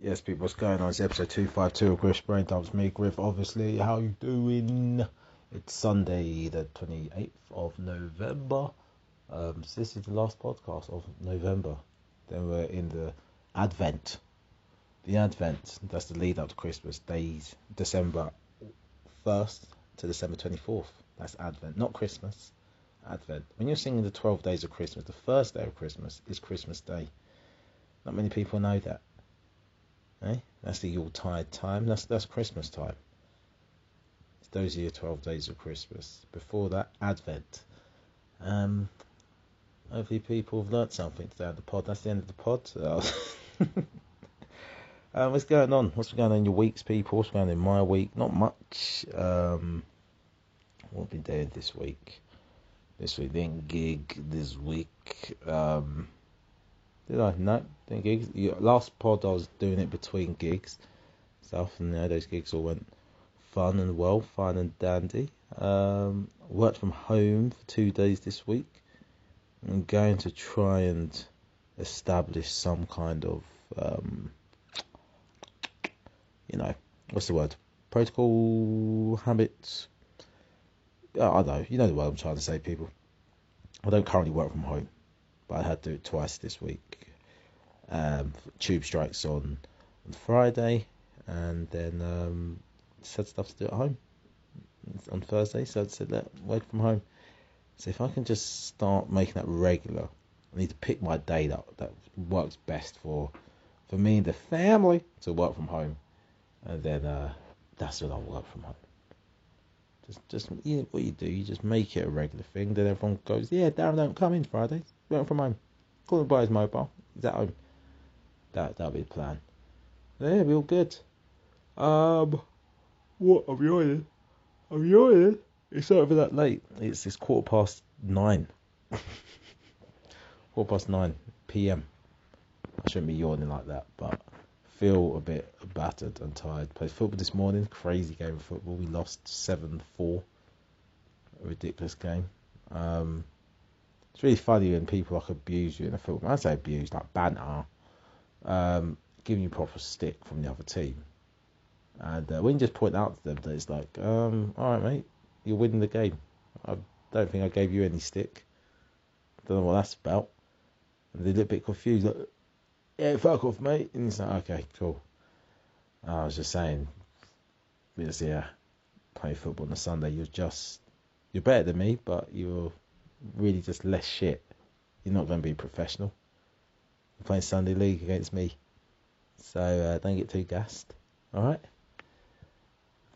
Yes, people, what's going on? It's episode 252 of Griff's Brain Dumps. Me, Griff, obviously. How you doing? It's Sunday, the 28th of November. Um, so this is the last podcast of November. Then we're in the Advent. The Advent, that's the lead up to Christmas. Days, December 1st to December 24th. That's Advent, not Christmas. Advent. When you're singing the 12 days of Christmas, the first day of Christmas is Christmas Day. Not many people know that. Eh? That's the Yuletide time. That's that's Christmas time. Those are your twelve days of Christmas. Before that, Advent. Um, hopefully people have learnt something today the pod. That's the end of the pod. um, what's going on? What's going on in your weeks, people? What's going on in my week? Not much. Um, what have been doing this week? This week, then gig this week. Um, did I? No, doing gigs. Last pod I was doing it between gigs, stuff, and you know, those gigs all went fun and well, fun and dandy. Um, worked from home for two days this week. I'm going to try and establish some kind of, um, you know, what's the word? Protocol, habits. I know, you know the word I'm trying to say, people. I don't currently work from home but I had to do it twice this week. Um, tube strikes on, on Friday, and then um, said stuff to do at home on Thursday. So I said, let work from home. So if I can just start making that regular, I need to pick my day that that works best for for me and the family to work from home, and then uh, that's when I'll work from home. Just, just what you do, you just make it a regular thing. Then everyone goes, yeah, Darren don't come in Fridays. Working from home. Call him by his mobile. He's at home. That that'll be the plan. Yeah, we all good. Um, what? I'm yawning. I'm yawning. It's not over that late. It's it's quarter past nine. quarter past nine p.m. I shouldn't be yawning like that, but feel a bit battered and tired. Played football this morning. Crazy game of football. We lost seven four. Ridiculous game. Um, it's really funny when people like abuse you in a film. I say abuse, like banter, um, giving you proper stick from the other team. And uh, when you just point out to them that it's like, um, all right, mate, you're winning the game. I don't think I gave you any stick. Don't know what that's about. And they're a little bit confused, like, yeah, fuck off, mate. And he's like, okay, cool. I was just saying, because yeah, playing football on a Sunday, you're just, you're better than me, but you're really just less shit, you're not going to be professional. You're playing Sunday League against me. So uh, don't get too gassed. All right?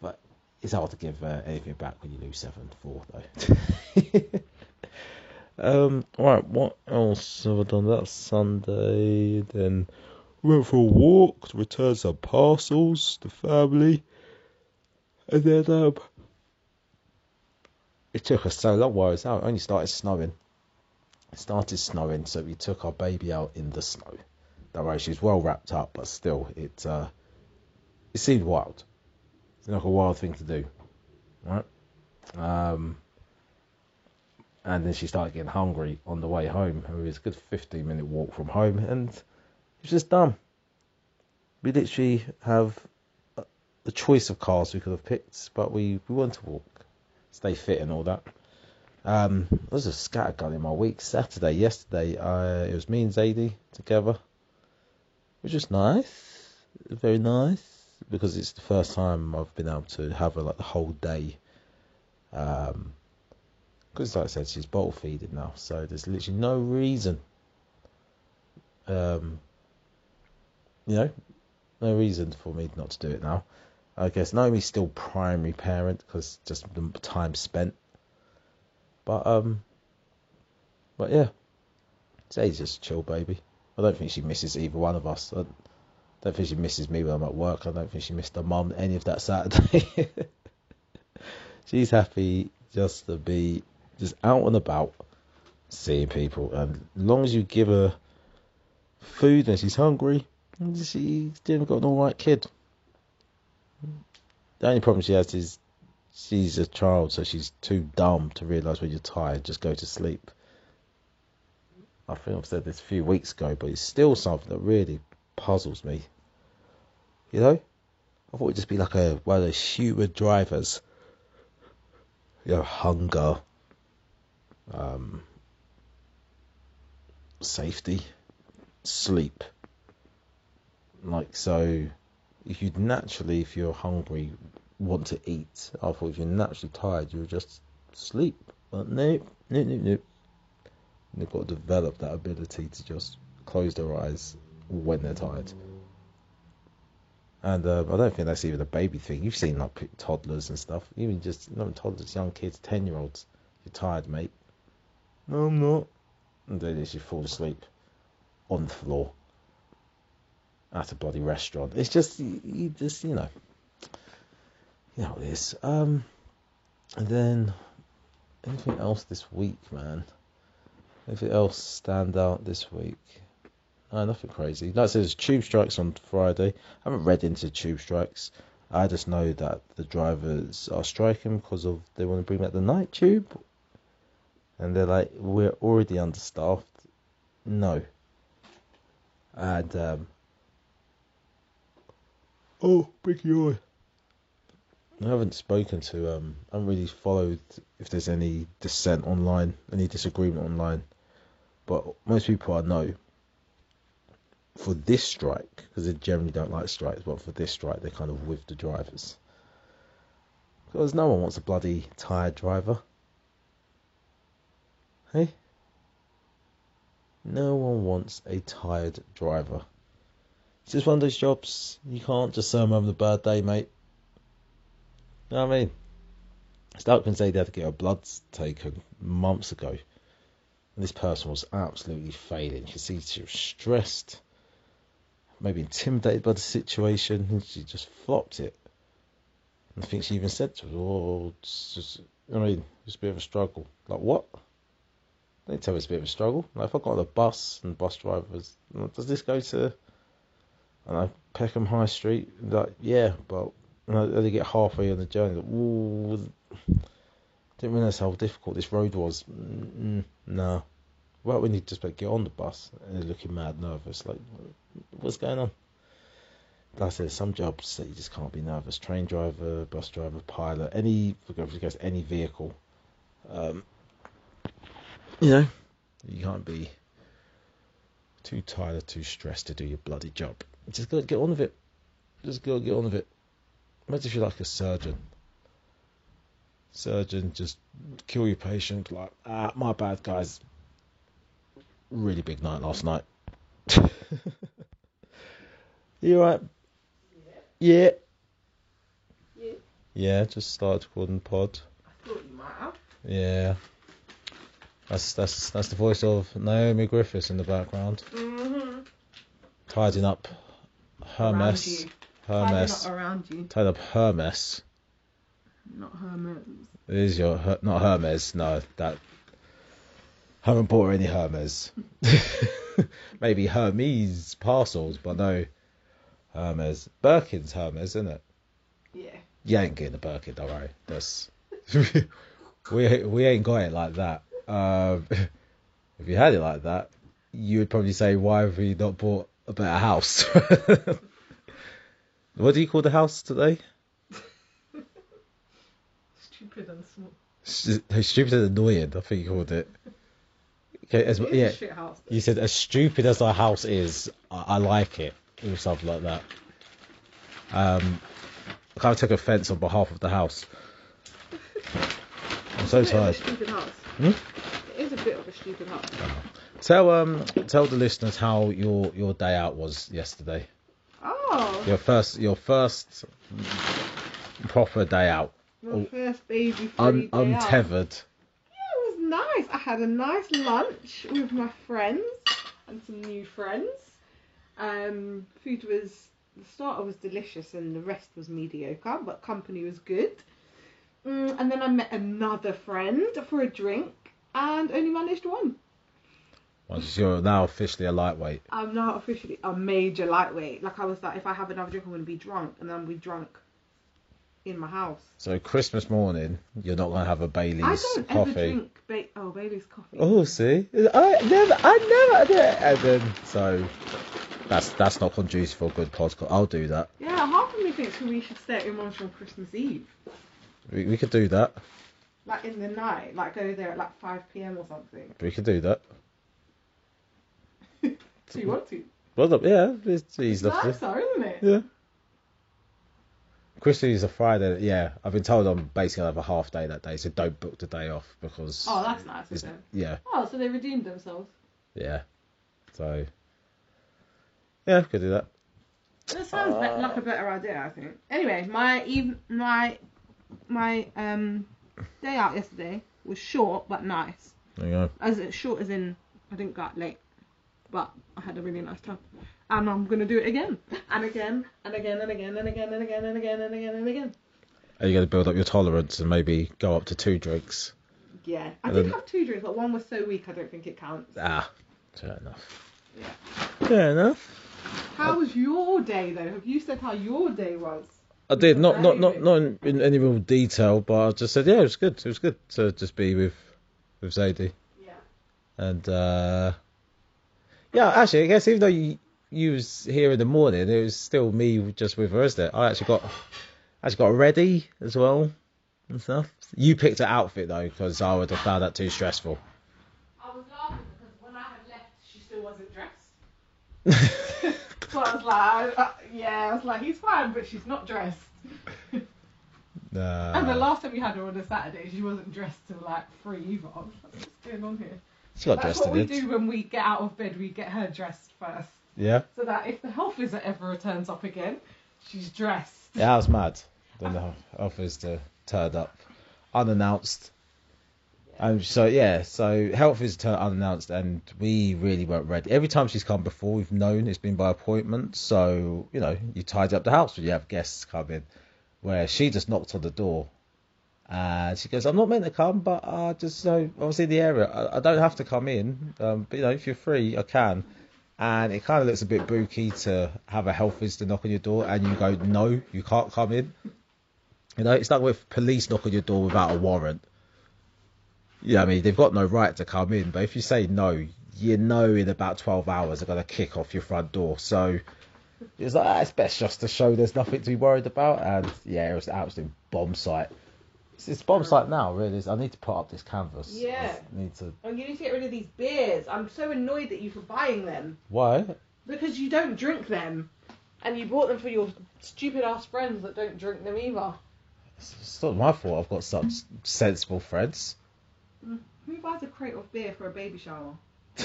But it's hard to give uh, anything back when you lose 7 4, though. um, right, what else have I done? That Sunday. Then we went for a walk to return some parcels to family. And then um, it took us so long while it only started snowing. It started snowing, so we took our baby out in the snow. That way, she's well wrapped up, but still, it uh, it seemed wild. It's like a wild thing to do, right? Um, and then she started getting hungry on the way home. It was a good 15 minute walk from home, and it was just dumb. We literally have the choice of cars we could have picked, but we, we wanted to walk stay fit and all that. Um, there's a scattergun in my week. Saturday, yesterday, uh, it was me and Zadie together, which was nice, very nice, because it's the first time I've been able to have her like the whole day. Um, because like I said, she's bottle feeding now, so there's literally no reason. Um, you know, no reason for me not to do it now. I guess Naomi's still primary parent because just the time spent. But um, but yeah, Zay's just a chill baby. I don't think she misses either one of us. I don't think she misses me when I'm at work. I don't think she missed her mum any of that Saturday. She's happy just to be just out and about, seeing people, and as long as you give her food and she's hungry, she's got an all right kid. The only problem she has is she's a child, so she's too dumb to realise when you're tired, just go to sleep. I think I've said this a few weeks ago, but it's still something that really puzzles me. You know, I thought it'd just be like a one of those human drivers. You know, hunger, um, safety, sleep. Like so, you'd naturally, if you're hungry, want to eat. Thought if you're naturally tired, you'll just sleep. But nope, nope, nope, nope. They've got to develop that ability to just close their eyes when they're tired. And um, I don't think that's even a baby thing. You've seen like toddlers and stuff, even just not toddlers, young kids, ten year olds. You're tired, mate. No, I'm not. And then they just fall asleep on the floor at a bloody restaurant. It's just you, you just you know, you know what it is. Um, and then anything else this week, man? Anything else stand out this week? No, nothing crazy. Like I said, there's tube strikes on Friday. I haven't read into tube strikes. I just know that the drivers are striking because of they want to bring back the night tube, and they're like, we're already understaffed. No. And um, oh, big yawn. I haven't spoken to um, I haven't really followed if there's any dissent online, any disagreement online. But most people I know for this strike, because they generally don't like strikes, but for this strike, they're kind of with the drivers. Because no one wants a bloody tired driver. Hey? No one wants a tired driver. It's just one of those jobs you can't just I'm having a bad day, mate. You know what I mean? Stark can say they had to get her blood taken months ago. And this person was absolutely failing. You see, she was stressed maybe intimidated by the situation, and she just flopped it. And I think she even said to us, "Oh, it's just, I mean, it's a bit of a struggle." Like what? They tell me it's a bit of a struggle. Like if I got on a bus and the bus driver drivers, does this go to, I don't know, Peckham High Street? Like yeah, but you know, they get halfway on the journey. Like, Ooh, didn't realize how difficult this road was. Mm, no. Well, when you just get on the bus and they're looking mad nervous, like what's going on? Like I said, some jobs that you just can't be nervous. Train driver, bus driver, pilot, any goes any vehicle. Um, you know, you can't be too tired or too stressed to do your bloody job. Just gotta get on with it. Just gotta get on with it. Imagine if you're like a surgeon. Surgeon, just kill your patient. Like, ah, my bad, guys. Really big night last night. you alright? Yeah. Yeah. Yeah, just started recording pod. I thought you might have. Yeah. That's that's that's the voice of Naomi Griffiths in the background. Mm-hmm. Tidying up her Around mess. you. Her Tidying mess. up around you, Tied up Hermes. not Hermes. It is your her, not Hermes, no, that haven't bought any Hermes. Maybe Hermes parcels, but no Hermes. Birkin's Hermes, isn't it? Yeah. You ain't getting a Birkin, don't worry. That's we we ain't got it like that. Um, if you had it like that, you would probably say, "Why have we not bought a better house?" what do you call the house today? Stupid and small. Stupid and annoying. I think you called it. Okay, as, It yeah, shit house. you said as stupid as our house is, I, I like it, or something like that. Um, I kind of took offence on behalf of the house. I'm so It's a bit of a tired. stupid house. Hmm? It is a bit of a stupid house. Tell um tell the listeners how your your day out was yesterday. Oh, Your first your first proper day out, my first baby un, day out. untethered. Yeah, it was nice. I had a nice lunch with my friends and some new friends. Um, food was the starter was delicious and the rest was mediocre, but company was good. Mm, and then I met another friend for a drink and only managed one. Once you're now officially a lightweight. I'm now officially a major lightweight. Like I was like, if I have another drink, I'm gonna be drunk, and then I'm be drunk in my house. So Christmas morning, you're not gonna have a Bailey's don't ever coffee. drink ba- oh Bailey's coffee. Oh, see, I never, I never did. And then so That's that's not conducive for a good podcast. I'll do that. Yeah, half of me thinks we should stay at your on Christmas Eve. We, we could do that. Like in the night, like go there at like 5 pm or something. We could do that. Do you want to? Well, yeah, it's easy enough. nice though, isn't it? Yeah. Christmas is a Friday. Yeah, I've been told I'm basically gonna have a half day that day, so don't book the day off because. Oh, that's nice it's, them. yeah, Oh, so they redeemed themselves. yeah. So. Yeah, could do that. That sounds be- like a better idea, I think. Anyway, my eve- my my um day out yesterday was short but nice. There you go. As short as in I didn't go out late, but I had a really nice time. And I'm gonna do it again and again and again and again and again and again and again and again and again. Are you going to build up your tolerance and maybe go up to two drinks? Yeah, I And did then- have two drinks, but one was so weak I don't think it counts. Ah, fair enough. Yeah. Fair enough. How was your day though? Have you said how your day was? I did not not not not in, in any real detail, but I just said yeah, it was good. It was good to just be with with Zadie. Yeah. And uh, yeah, actually, I guess even though you, you was here in the morning, it was still me just with her, isn't it? I actually got actually got ready as well and stuff. You picked an outfit though, because I would have found that too stressful. I was laughing because when I had left, she still wasn't dressed. So I was like, uh, yeah, I was like, he's fine, but she's not dressed. Nah. and the last time we had her on a Saturday, she wasn't dressed till like three either. Like, what's going on here? She got That's dressed what we in it. do when we get out of bed. We get her dressed first, Yeah. so that if the health visit ever turns up again, she's dressed. Yeah, I was mad. Then the offers to turned up unannounced. Um, so yeah, so health is turned unannounced, and we really weren't ready. Every time she's come before, we've known it's been by appointment. So you know, you tidy up the house when you have guests come in. Where she just knocked on the door, and she goes, "I'm not meant to come, but I just you know I was in the area. I, I don't have to come in, um, but you know if you're free, I can." And it kind of looks a bit booky to have a health visitor knock on your door, and you go, "No, you can't come in." You know, it's like with police knock on your door without a warrant. Yeah, I mean they've got no right to come in, but if you say no, you know in about twelve hours they're gonna kick off your front door. So it's like ah, it's best just to show there's nothing to be worried about. And yeah, it was an absolute bomb site. It's, it's bomb site now, really. I need to put up this canvas. Yeah. I need to. Oh, you need to get rid of these beers. I'm so annoyed at you for buying them Why? because you don't drink them, and you bought them for your stupid ass friends that don't drink them either. It's, it's not my fault. I've got such sensible friends. Mm. Who buys a crate of beer for a baby shower?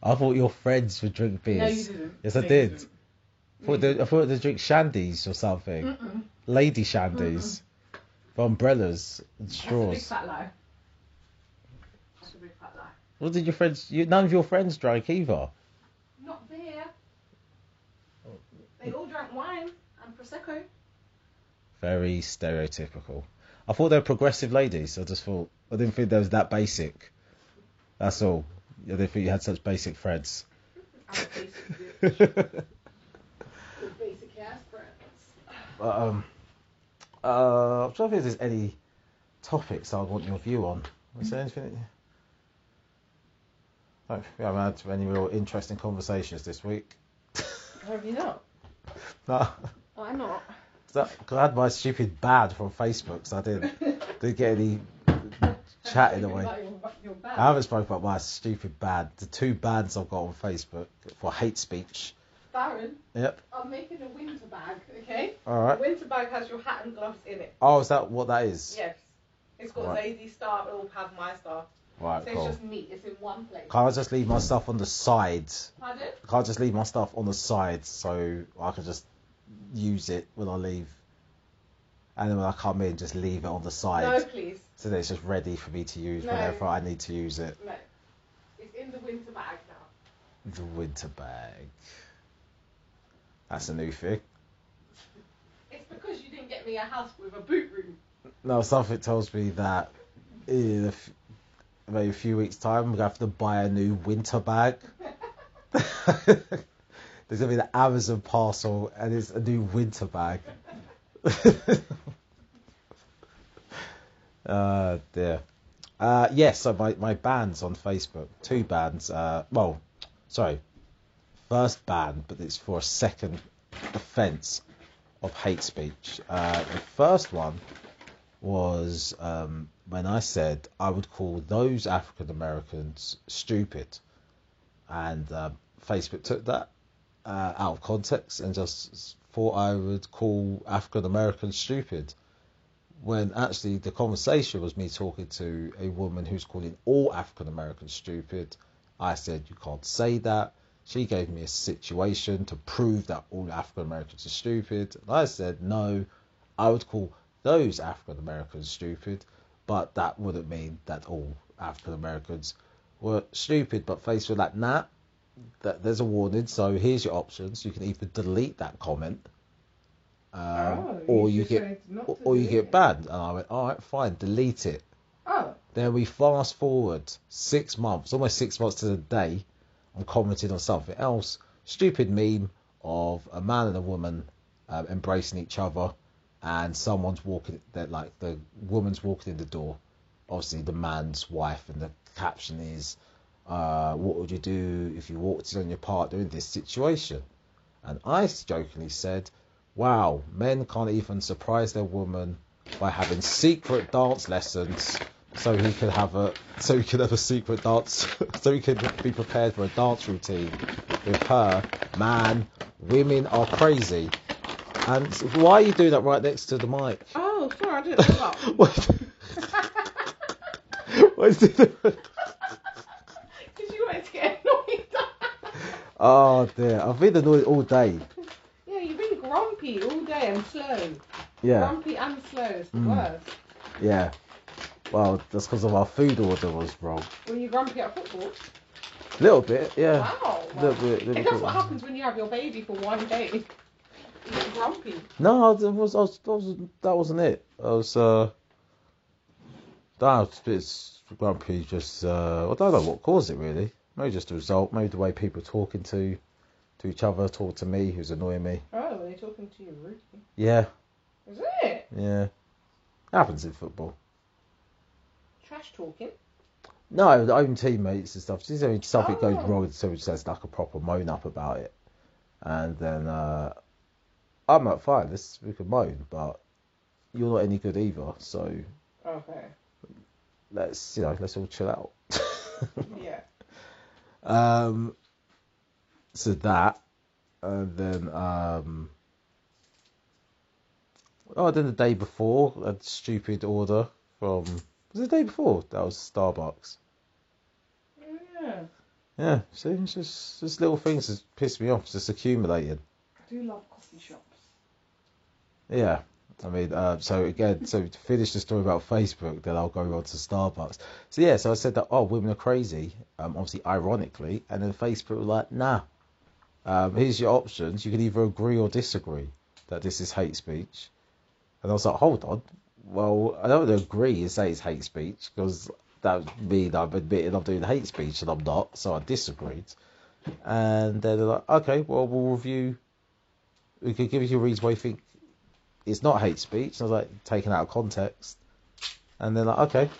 I thought your friends would drink beers. No, you didn't. Yes, I No, you did. didn't. I thought, they, I thought they drink shandies or something. Mm-mm. Lady shandies. For umbrellas and That's a big straws. fat lie. That's a big fat lie. What did your friends? You, none of your friends drank either. Not beer. They oh. all drank wine and prosecco. Very stereotypical. I thought they were progressive ladies. I just thought I didn't think they was that basic. That's all. I didn't think you had such basic friends. I'm a basic bitch. With basic ass friends. But, um, uh, I'm trying to think if there's any topics I want your view on. Is there anything? Oh, we haven't had any real interesting conversations this week. Have you not? No, Why not? because I had my stupid bad from Facebook, so I didn't didn't get any chatting away. I haven't spoken about my stupid bad. The two bands I've got on Facebook for hate speech. Baron. Yep. I'm making a winter bag, okay? All right. The winter bag has your hat and gloves in it. Oh, is that what that is? Yes. It's got Right. Zazie star, it will have my star. Right. So Cool. it's just neat, it's in one place. Can't I just leave my stuff on the sides? Pardon? Can't I just leave my stuff on the sides so I can just use it when I leave? And then when I come in, just leave it on the side. No, side. please. So that it's just ready for me to use No. whenever I need to use it. No. It's in the winter bag now. The winter bag. That's a new thing. It's because you didn't get me a house with a boot room. No, something tells me that in a f- maybe a few weeks' time, we're going to have to buy a new winter bag. There's going to be the Amazon parcel and it's a new winter bag. uh, dear. Uh, yes, so my, my bans on Facebook, two bands. Uh, well, sorry, first ban, but it's for a second offence of hate speech. Uh, the first one was um, when I said I would call those African Americans stupid, and uh, Facebook took that uh, out of context and just thought I would call African Americans stupid. When actually the conversation was me talking to a woman who's calling all African Americans stupid. I said you can't say that. She gave me a situation to prove that all African Americans are stupid. And I said no, I would call those African Americans stupid, but that wouldn't mean that all African Americans were stupid. But faced with that, nah, that there's a warning. So here's your options. You can either delete that comment, um, Oh, or you get, or, or you get banned. And I went, all right, fine, delete it. Oh, Then we fast forward six months, almost six months to the day. I'm commenting on something else. Stupid meme of a man and a woman um, embracing each other, and someone's walking. That like the woman's walking in the door. Obviously, the man's wife, and the caption is, uh, "What would you do if you walked in on your partner in this situation?" And I jokingly said, "Wow, men can't even surprise their woman by having secret dance lessons." So he could have a so he could have a secret dance so he could be prepared for a dance routine with her man women are crazy and why are you doing that right next to the mic oh, sorry, I didn't know that. what what is it Because you wanted to get annoyed. oh dear i've been annoyed all day yeah, you've been grumpy all day and slow. yeah Grumpy and slow is the Mm. worst. yeah well that's because of our food order was wrong Were you grumpy at football? a little bit yeah Wow. little bit, little If that's bit. what happens when you have your baby for one day. You get grumpy. No, was, I was, I was, that wasn't it. I was, uh, that was a bit grumpy, just, uh, I don't know what caused it really. Maybe just the result, maybe the way people talking to, to each other, talk to me, who's annoying me. Oh, were they talking to you rudely? Yeah, Is it? yeah. Happens in football. Trash talking? No, the own teammates and stuff. Just if something goes Oh. wrong, someone says like a proper moan up about it, and then uh, I'm like, fine, let's we can moan, but you're not any good either. So Okay. let's you know let's all chill out. Yeah. um, so that, and then um, oh, then the day before, a stupid order from was it the day before? That was Starbucks. Yeah. Yeah, see, it's just just little things that piss me off, just accumulating. I do love coffee shops. Yeah. I mean, uh, so again, so to finish the story about Facebook, then I'll go on to Starbucks. So yeah, so I said that, oh, women are crazy, um, obviously ironically, and then Facebook was like, nah, um, here's your options. You can either agree or disagree that this is hate speech. And I was like, hold on, well, I don't agree and say it's hate speech because that would mean I'm admitting I'm doing hate speech and I'm not, so I disagreed. And then they're like, okay, well, we'll review. We could give you a reason why you think it's not hate speech. And I was like, taken out of context. And they're like, okay.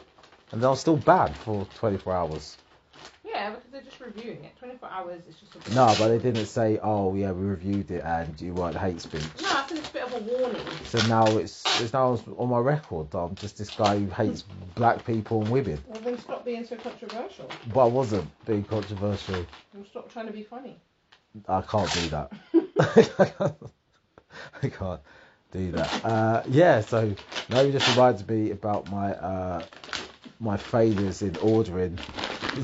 And then I was still banned for 24 hours. They're just reviewing it. 24 hours is just a. No, but they didn't say, oh, yeah, we reviewed it and you weren't hate speech. No, I think it's a bit of a warning. So now it's, it's now on my record that I'm just this guy who hates black people and women. Well, then stop being so controversial. But I wasn't being controversial. And stop trying to be funny. I can't do that. I can't do that. Uh, yeah, so now you just reminds me about my uh, my failures in ordering.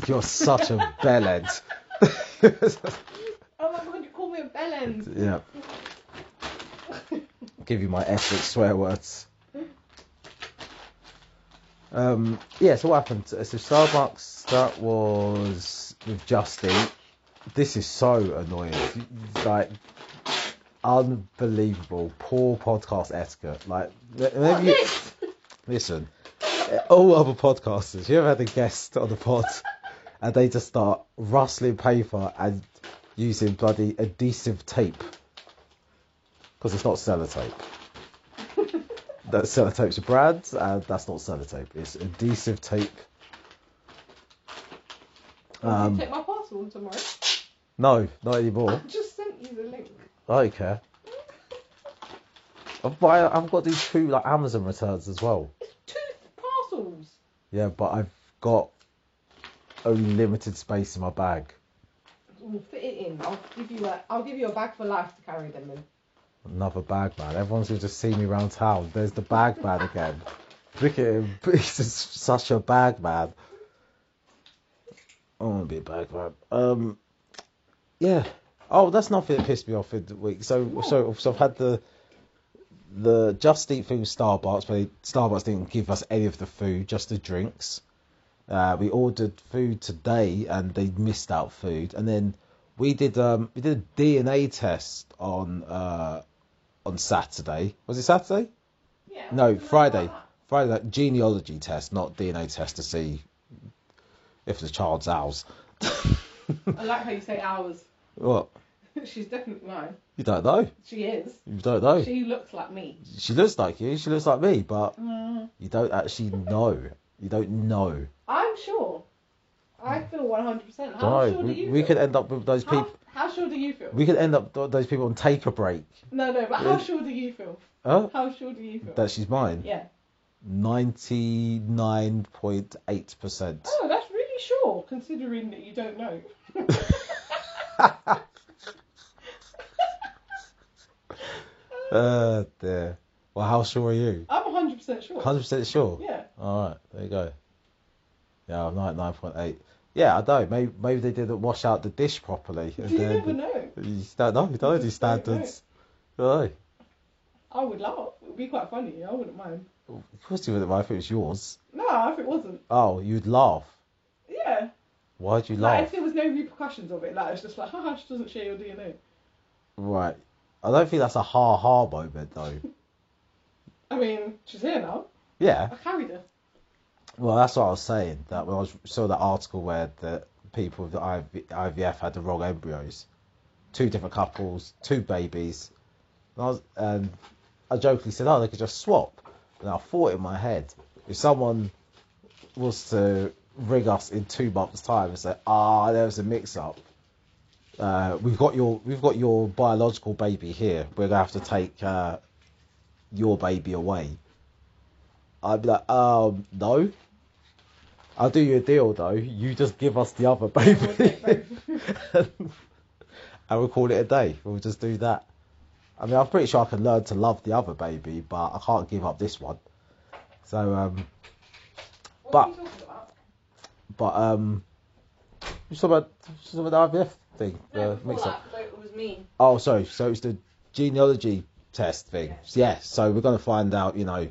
You're such a bellend. Oh my god, you call me a bellend. yeah, give you my ethnic swear words. Um, yeah, so what happened? So Starbucks, that was with Just Eat. This is so annoying. Like, unbelievable. Poor podcast etiquette. Like, whenever you, listen, all other podcasters, you ever had a guest on the pod and they just start rustling paper and using bloody adhesive tape? Because it's not sellotape. that sellotape's a brand, and that's not sellotape. It's adhesive tape Um, take my parcel tomorrow? No, not anymore. I just sent you the link. I don't care. I've, I've got these two like Amazon returns as well. It's two parcels. Yeah, but I've got only limited space in my bag. We'll fit it in. I'll give you a. I'll give you a bag for life to carry them in. Another bag man. Everyone's gonna just see me around town. There's the bag man again. Look at him. He's just such a bag man. I want to be a bag man. Um, yeah. Oh, that's nothing that pissed me off in the week. So, so, so I've had the the Just Eat Food Starbucks, but Starbucks didn't give us any of the food, just the drinks. Uh, we ordered food today, and they missed out food. And then we did um we did a DNA test on uh on Saturday. Was it Saturday? Yeah. No, Friday. like. Friday, genealogy test, not DNA test to see if the child's ours. I like how you say ours. What? She's definitely mine. You don't know. She is. You don't know. She looks like me. She looks like you. She looks like me, but Mm. you don't actually know. You don't know. I'm sure. I feel 100%. How Don't sure We, you we feel? could end up with those people. how sure do you feel? We could end up with those people on take a break. No, no, but how sure do you feel? Huh? How sure do you feel? That she's mine. yeah. Ninety nine point eight percent. Oh, that's really sure, considering that you don't know. Uh, dear. Well, how sure are you? I'm 100% sure. Hundred percent sure. Yeah. All right, there you go. Yeah, I'm ninety nine point eight. Yeah, I don't. Maybe maybe they didn't wash out the dish properly. and You then- never know. You don't know. You don't know these know. standards. No. I would laugh. It would be quite funny. I wouldn't mind. Of course you wouldn't mind if it was yours. No, if it wasn't. Oh, you'd laugh. Yeah. Why'd you Like, laugh? if there was no repercussions of it, like, it's just like, haha, she doesn't share your DNA. Right. I don't think that's a ha ha moment though. I mean, she's here now. Yeah. I carried her. Well, that's what I was saying. That when I was, saw that article where the people with the IV, IVF had the wrong embryos, two different couples, two babies, and I, was, and I jokingly said, "Oh, they could just swap." And I thought in my head, if someone was to ring us in two months' time and say, "Ah, there was a mix-up," uh, we've got your we've got your biological baby here. We're gonna have to take uh, your baby away. I'd be like, um, no. I'll do you a deal though. You just give us the other baby, and we'll call it a day. We'll just do that. I mean, I'm pretty sure I can learn to love the other baby, but I can't give up this one. So, um, What But- are you talking about? but um, you talking about, you talking about the IVF thing, No, uh, the mix that, though, it was me. Oh, sorry. So it's the genealogy test thing. Yeah. Yeah. So we're going to find out, you know,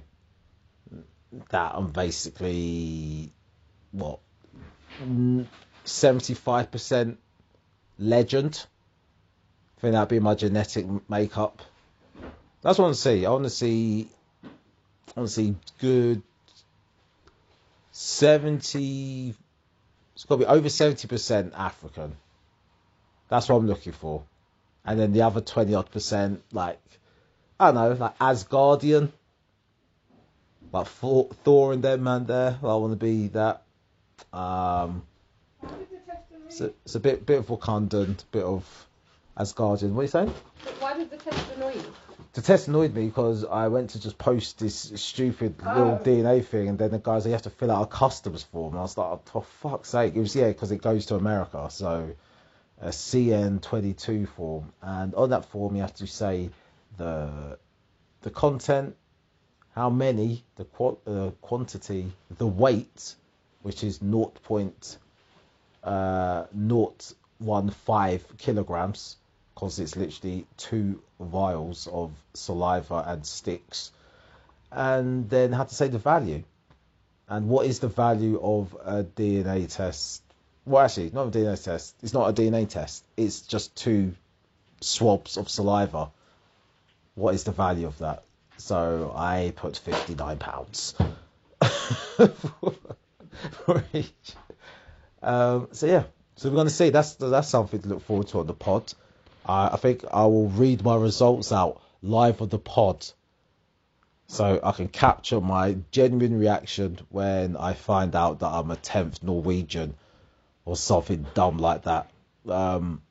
that I'm basically what seventy-five percent legend. I think that'd be my genetic makeup. That's what I want to see. I want to see. I want to see good. Seventy. It's got to be over seventy percent African. That's what I'm looking for and then the other 20 odd percent, like, I don't know, like Asgardian, like Thor, Thor and them man there. I want to be that. Um, Why did the test annoy it's a, it's a bit bit of Wakandan, bit of Asgardian. What are you saying? Why did the test annoy you? The test annoyed me because I went to just post this stupid little Oh. DNA thing, and then the guys, they have to fill out a customs form. And I was like, oh, for fuck's sake. It was, yeah, because it goes to America. So a CN22 form. And on that form, you have to say the the content, how many, the qu- uh, quantity, the weight, which is 0.015 kilograms, because it's literally two vials of saliva and sticks, and then have to say the value. And what is the value of a DNA test? Well, actually, not a DNA test. It's not a DNA test. It's just two swabs of saliva. What is the value of that? So I put fifty-nine pounds for each. Um, so yeah, so we're to see. That's that's something to look forward to on the pod. Uh, I think I will read my results out live on the pod, so I can capture my genuine reaction when I find out that I'm a tenth Norwegian or something dumb like that. Um,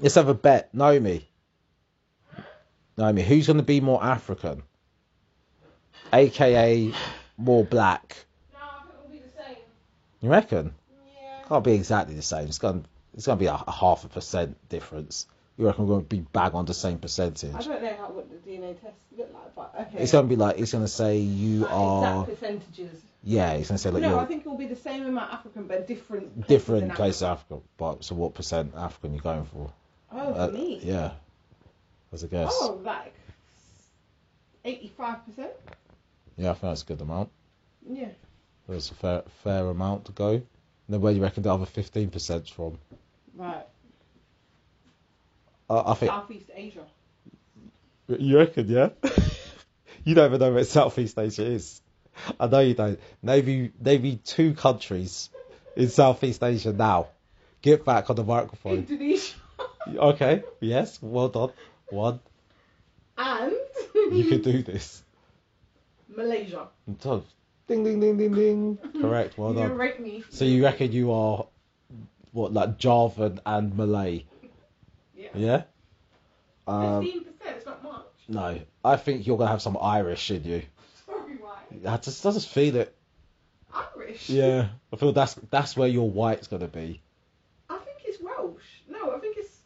let's have a bet, Naomi. Naomi, who's going to be more African, aka more black? No, I think it'll be the same. You reckon? Yeah. Can't be exactly the same. It's going to, it's going to be a, a half a percent difference. You reckon we're going to be bang on the same percentage? I don't know how what the DNA test look like, but okay. It's going to be like it's going to say you Like are exact percentages. Yeah. It's going to say like no, I you're think it will be the same amount African, but different. places different in place Africa. Africa. But so what percent African you going for? Oh, Uh, for me. Yeah, as a guess. Oh, like eighty-five percent. Yeah, I think that's a good amount. Yeah. That's a fair fair amount to go. And then where do you reckon the other fifteen percent from? Right. Uh, I think Southeast Asia. You reckon, yeah? you don't even know where Southeast Asia is. I know you don't. Maybe maybe two countries in Southeast Asia now. Get back on the microphone. Indonesia. Okay, yes, well done. One. and You can do this. Malaysia. Done. Ding ding ding ding ding. Correct, well done. rate me. So you reckon you are what like Javan and Malay? Yeah. Yeah? Um, Fifteen percent. It's not much. no. I think you're gonna have some Irish in you. I just I just feel it. Irish. Yeah, I feel that's that's where your white's gonna be. I think it's Welsh. No, I think it's.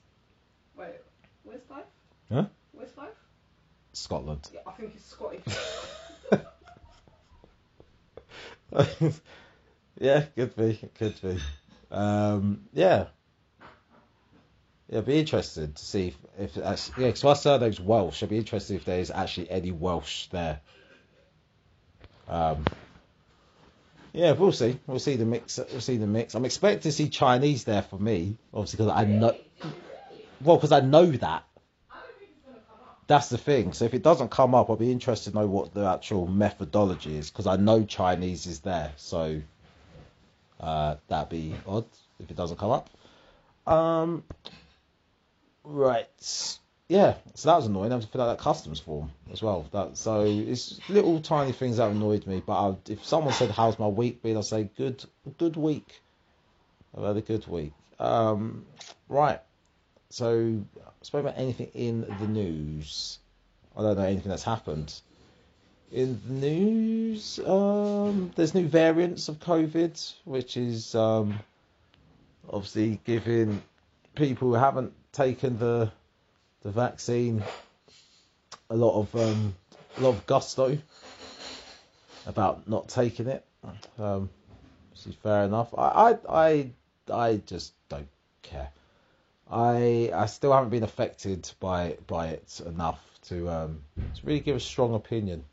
Wait, where's life? Huh? Where's life? Scotland. Yeah, I think it's Scottish. yeah, could be, could be. Um, yeah, yeah. Be interested to see if, if that's yeah. Because my surname's Welsh. I'd be interested if there's actually any Welsh there. Um, yeah, we'll see. We'll see the mix. We'll see the mix. I'm expecting to see Chinese there for me, obviously, because I know. Well, because I know that. That's the thing. So if it doesn't come up, I'll be interested to know what the actual methodology is because I know Chinese is there. So uh, that'd be odd if it doesn't come up. Um, right. Yeah. So that was annoying. I to fill out that customs form as well. That so it's little tiny things that annoyed me. But I, if someone said, "How's my week been?" I'll say, "Good, good week." I've had a good week. Um, right. So, spoke about anything in the news. I don't know anything that's happened. In the news, um, there's new variants of COVID, which is um, obviously giving people who haven't taken the the vaccine a lot of um, a lot of gusto about not taking it. Um, which is fair enough. I I I, I just don't care. I I still haven't been affected by by it enough to um to really give a strong opinion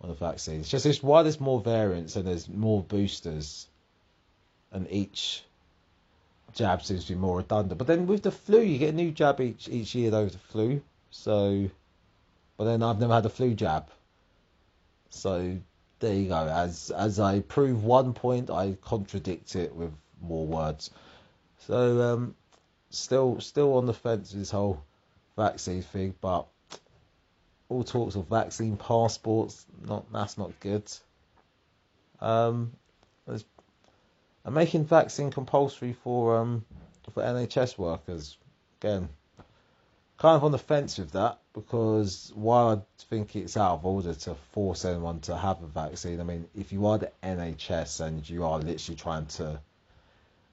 on the vaccine. It's just it's why there's more variants and there's more boosters, and each jab seems to be more redundant. But then with the flu, you get a new jab each each year though the flu. So, but then I've never had a flu jab. So there you go. As as I prove one point, I contradict it with more words. So um, still still on the fence with this whole vaccine thing, but all talks of vaccine passports, not that's not good. Um, there's, I'm making vaccine compulsory for um for NHS workers. Again, kind of on the fence with that because while I think it's out of order to force anyone to have a vaccine, I mean if you are the NHS and you are literally trying to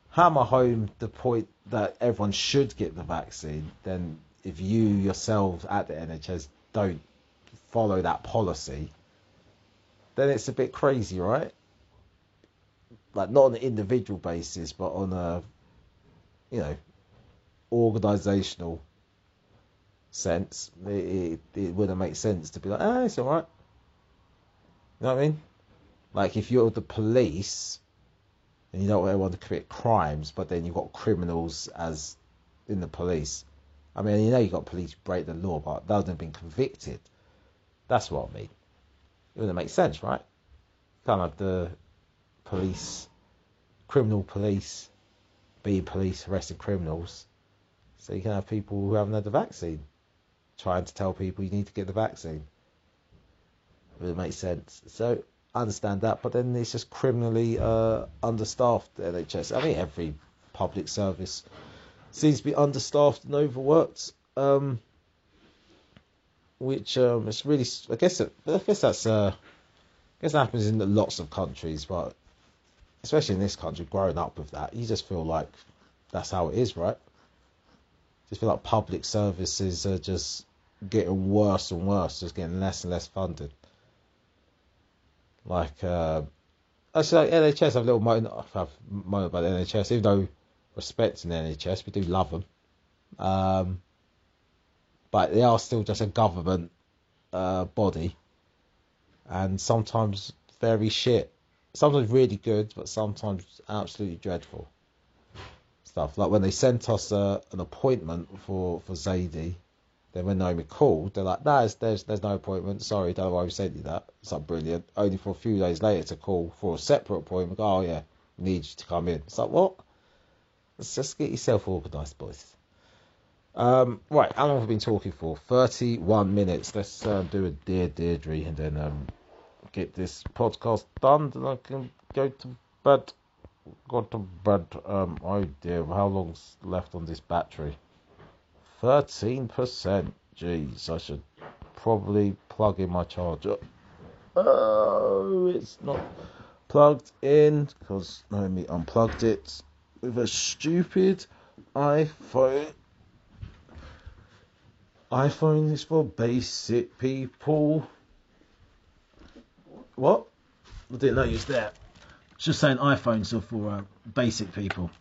hammer home the point that everyone should get the vaccine, then if you yourselves at the NHS don't follow that policy, then it's a bit crazy, right? Like not on an individual basis, but on a you know organisational sense, it, it, it wouldn't make sense to be like, ah, it's all right. You know what I mean? Like if you're the police and you don't want to commit crimes, but then you've got criminals as in the police. I mean, you know you've got police break the law, but they haven't been convicted. That's what I mean. It wouldn't make sense, right? Kind of the police, criminal police, being police arresting criminals. So you can have people who haven't had the vaccine trying to tell people you need to get the vaccine. It makes sense. So I understand that, but then it's just criminally uh, understaffed. NHS. I mean, every public service seems to be understaffed and overworked. Um, which um, is really, I guess, I guess that's, uh, I guess that happens in lots of countries, but especially in this country, growing up with that, you just feel like that's how it is, right? Just feel like public services are just getting worse and worse, just getting less and less funded. Like, uh, actually, like NHS have a little have moment about NHS, even though respecting NHS, we do love them. Um, but they are still just a government uh, body, and sometimes very shit. Sometimes really good, but sometimes absolutely dreadful stuff. Like when they sent us uh, an appointment for for Zadie, then when Naomi called, they're like, "No, there's there's no appointment. Sorry, don't know why we sent you that." It's like brilliant. Only for a few days later to call for a separate appointment. Oh yeah, need you to come in. It's like what? Let's just get yourself organised, boys. Um, right, how long have we been talking for? 31 minutes. Let's uh, do a Dear Deirdre and then um, get this podcast done. Then I can go to bed. Go to bed. Um, oh dear, how long's left on this battery? 13%. Jeez, I should probably plug in my charger. Oh, it's not plugged in because Naomi unplugged it with a stupid iPhone iPhone is for basic people. What? I didn't know you was there. It's just saying iPhones are for uh, basic people.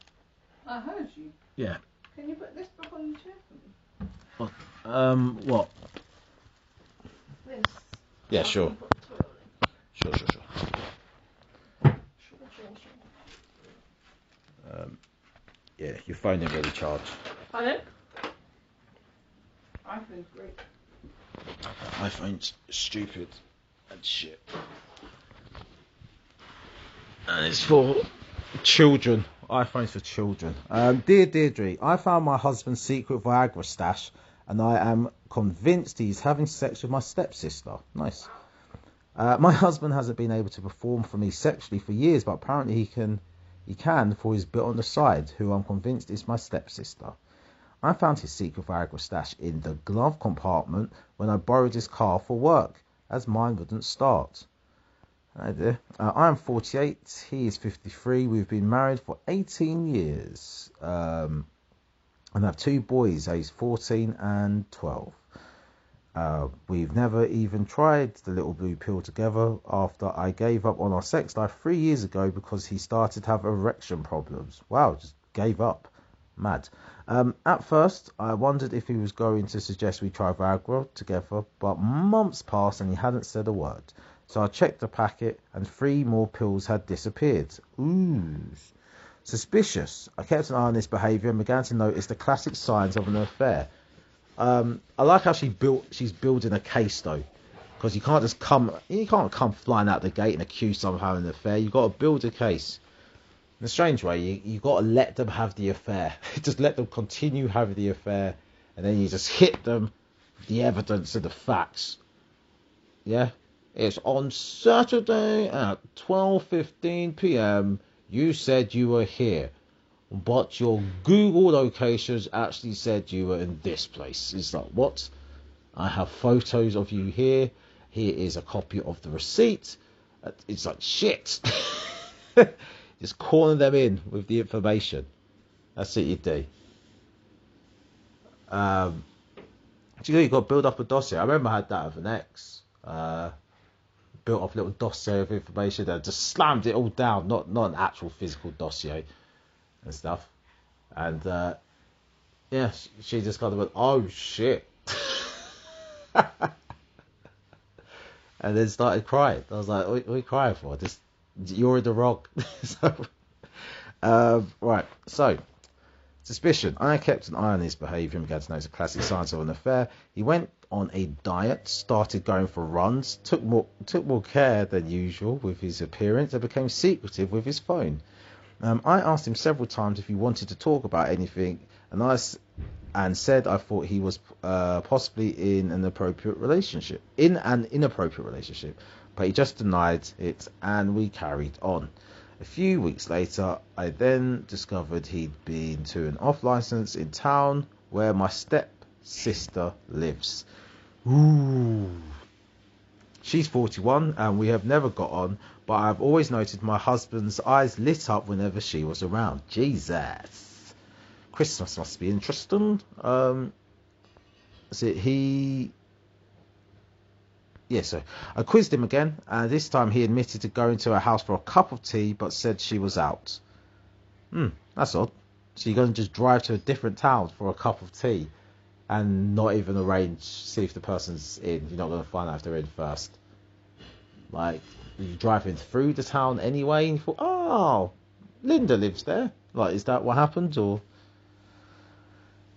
I heard you. Yeah. Can you put this back on the chair for me? Um, what? This. Yeah, sure. can put the toilet in. Sure, sure, sure. Sure, sure, sure. Um, yeah, your phone ain't really charged. Pardon? iPhone's great. iPhone's stupid and shit. And it's for children. iPhone's for children. Um, Dear Deirdre, I found my husband's secret Viagra stash and I am convinced he's having sex with my stepsister. Nice. Uh, my husband hasn't been able to perform for me sexually for years, but apparently he can he can for his bit on the side, who I'm convinced is my stepsister. I found his secret Viagra stash in the glove compartment when I borrowed his car for work, as mine wouldn't start. Oh dear. Uh, I am 48, he is 53. We've been married for 18 years. Um, and have two boys, aged 14 and 12. Uh, we've never even tried the little blue pill together after I gave up on our sex life three years ago because he started to have erection problems. Wow, just gave up. Mad. Um, at first, I wondered if he was going to suggest we try Viagra together, but months passed and he hadn't said a word. So I checked the packet and three more pills had disappeared. Ooh. Suspicious. I kept an eye on his behaviour and began to notice the classic signs of an affair. Um, I like how she built. She's building a case though, because you can't just come. You can't come flying out the gate and accuse someone of an affair. You've got to build a case. In a strange way, you you got to let them have the affair. just let them continue having the affair, and then you just hit them with the evidence and the facts. Yeah, it's on Saturday at 12:15 p.m. You said you were here but your Google locations actually said you were in this place. It's like, what? I have photos of you here. Here is a copy of the receipt. It's like, shit. Just calling them in with the information. That's what you do. Um, you've got to build up a dossier. I remember I had that with an ex. Uh, built up a little dossier of information and just slammed it all down. Not not an actual physical dossier and stuff. And uh, yeah, she, she just kind of went, "Oh shit," and then started crying. I was like, "What, what are you crying for? Just you're the wrong." so, um, right, so. Suspicion. I kept an eye on his behaviour and began to notice a classic signs of an affair. He went on a diet, started going for runs, took more took more care than usual with his appearance, and became secretive with his phone. Um, I asked him several times if he wanted to talk about anything, and I and said I thought he was uh, possibly in an appropriate relationship, in an inappropriate relationship. But he just denied it, and we carried on. A few weeks later, I then discovered he'd been to an off license in town where my step sister lives. Ooh. She's 41 and we have never got on, but I've always noted my husband's eyes lit up whenever she was around. Jesus. Christmas must be interesting. Um, so he. Yeah, so I quizzed him again, and this time he admitted to going to her house for a cup of tea, but said she was out. Hmm, that's odd. So you're going to just drive to a different town for a cup of tea and not even arrange, see if the person's in. You're not going to find out if they're in first. Like, you're driving through the town anyway, and you thought, oh, Linda lives there. Like, is that what happened? Or.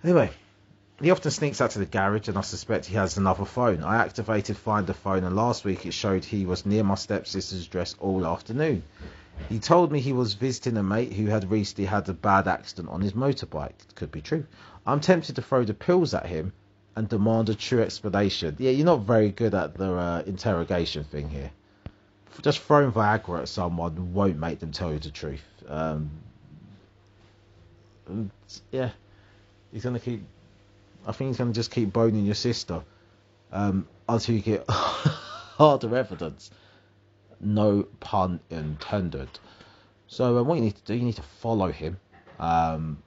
Anyway, he often sneaks out to the garage, and I suspect he has another phone. I activated Find a Phone, and last week it showed he was near my stepsister's address all afternoon. He told me he was visiting a mate who had recently had a bad accident on his motorbike. Could be true. I'm tempted to throw the pills at him and demand a true explanation. Yeah, you're not very good at the uh, interrogation thing here. Just throwing Viagra at someone won't make them tell you the truth. Um, yeah, he's gonna keep. I think he's gonna just keep boning your sister um, until you get harder evidence. No pun intended. So, um, what you need to do, you need to follow him um,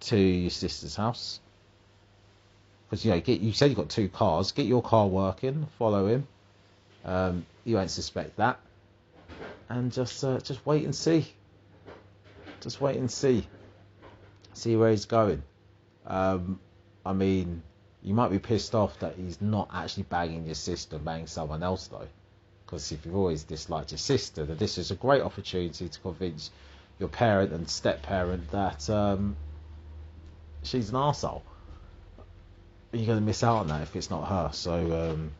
to your sister's house. Because you know, get you said you got two cars. Get your car working. Follow him. Um, you won't suspect that. And just uh, just wait and see. Just wait and see. See where he's going. Um, I mean, you might be pissed off that he's not actually banging your sister, banging someone else though. Because if you've always disliked your sister, then this is a great opportunity to convince your parent and step parent that um, she's an arsehole. You're going to miss out on that if it's not her. So, um,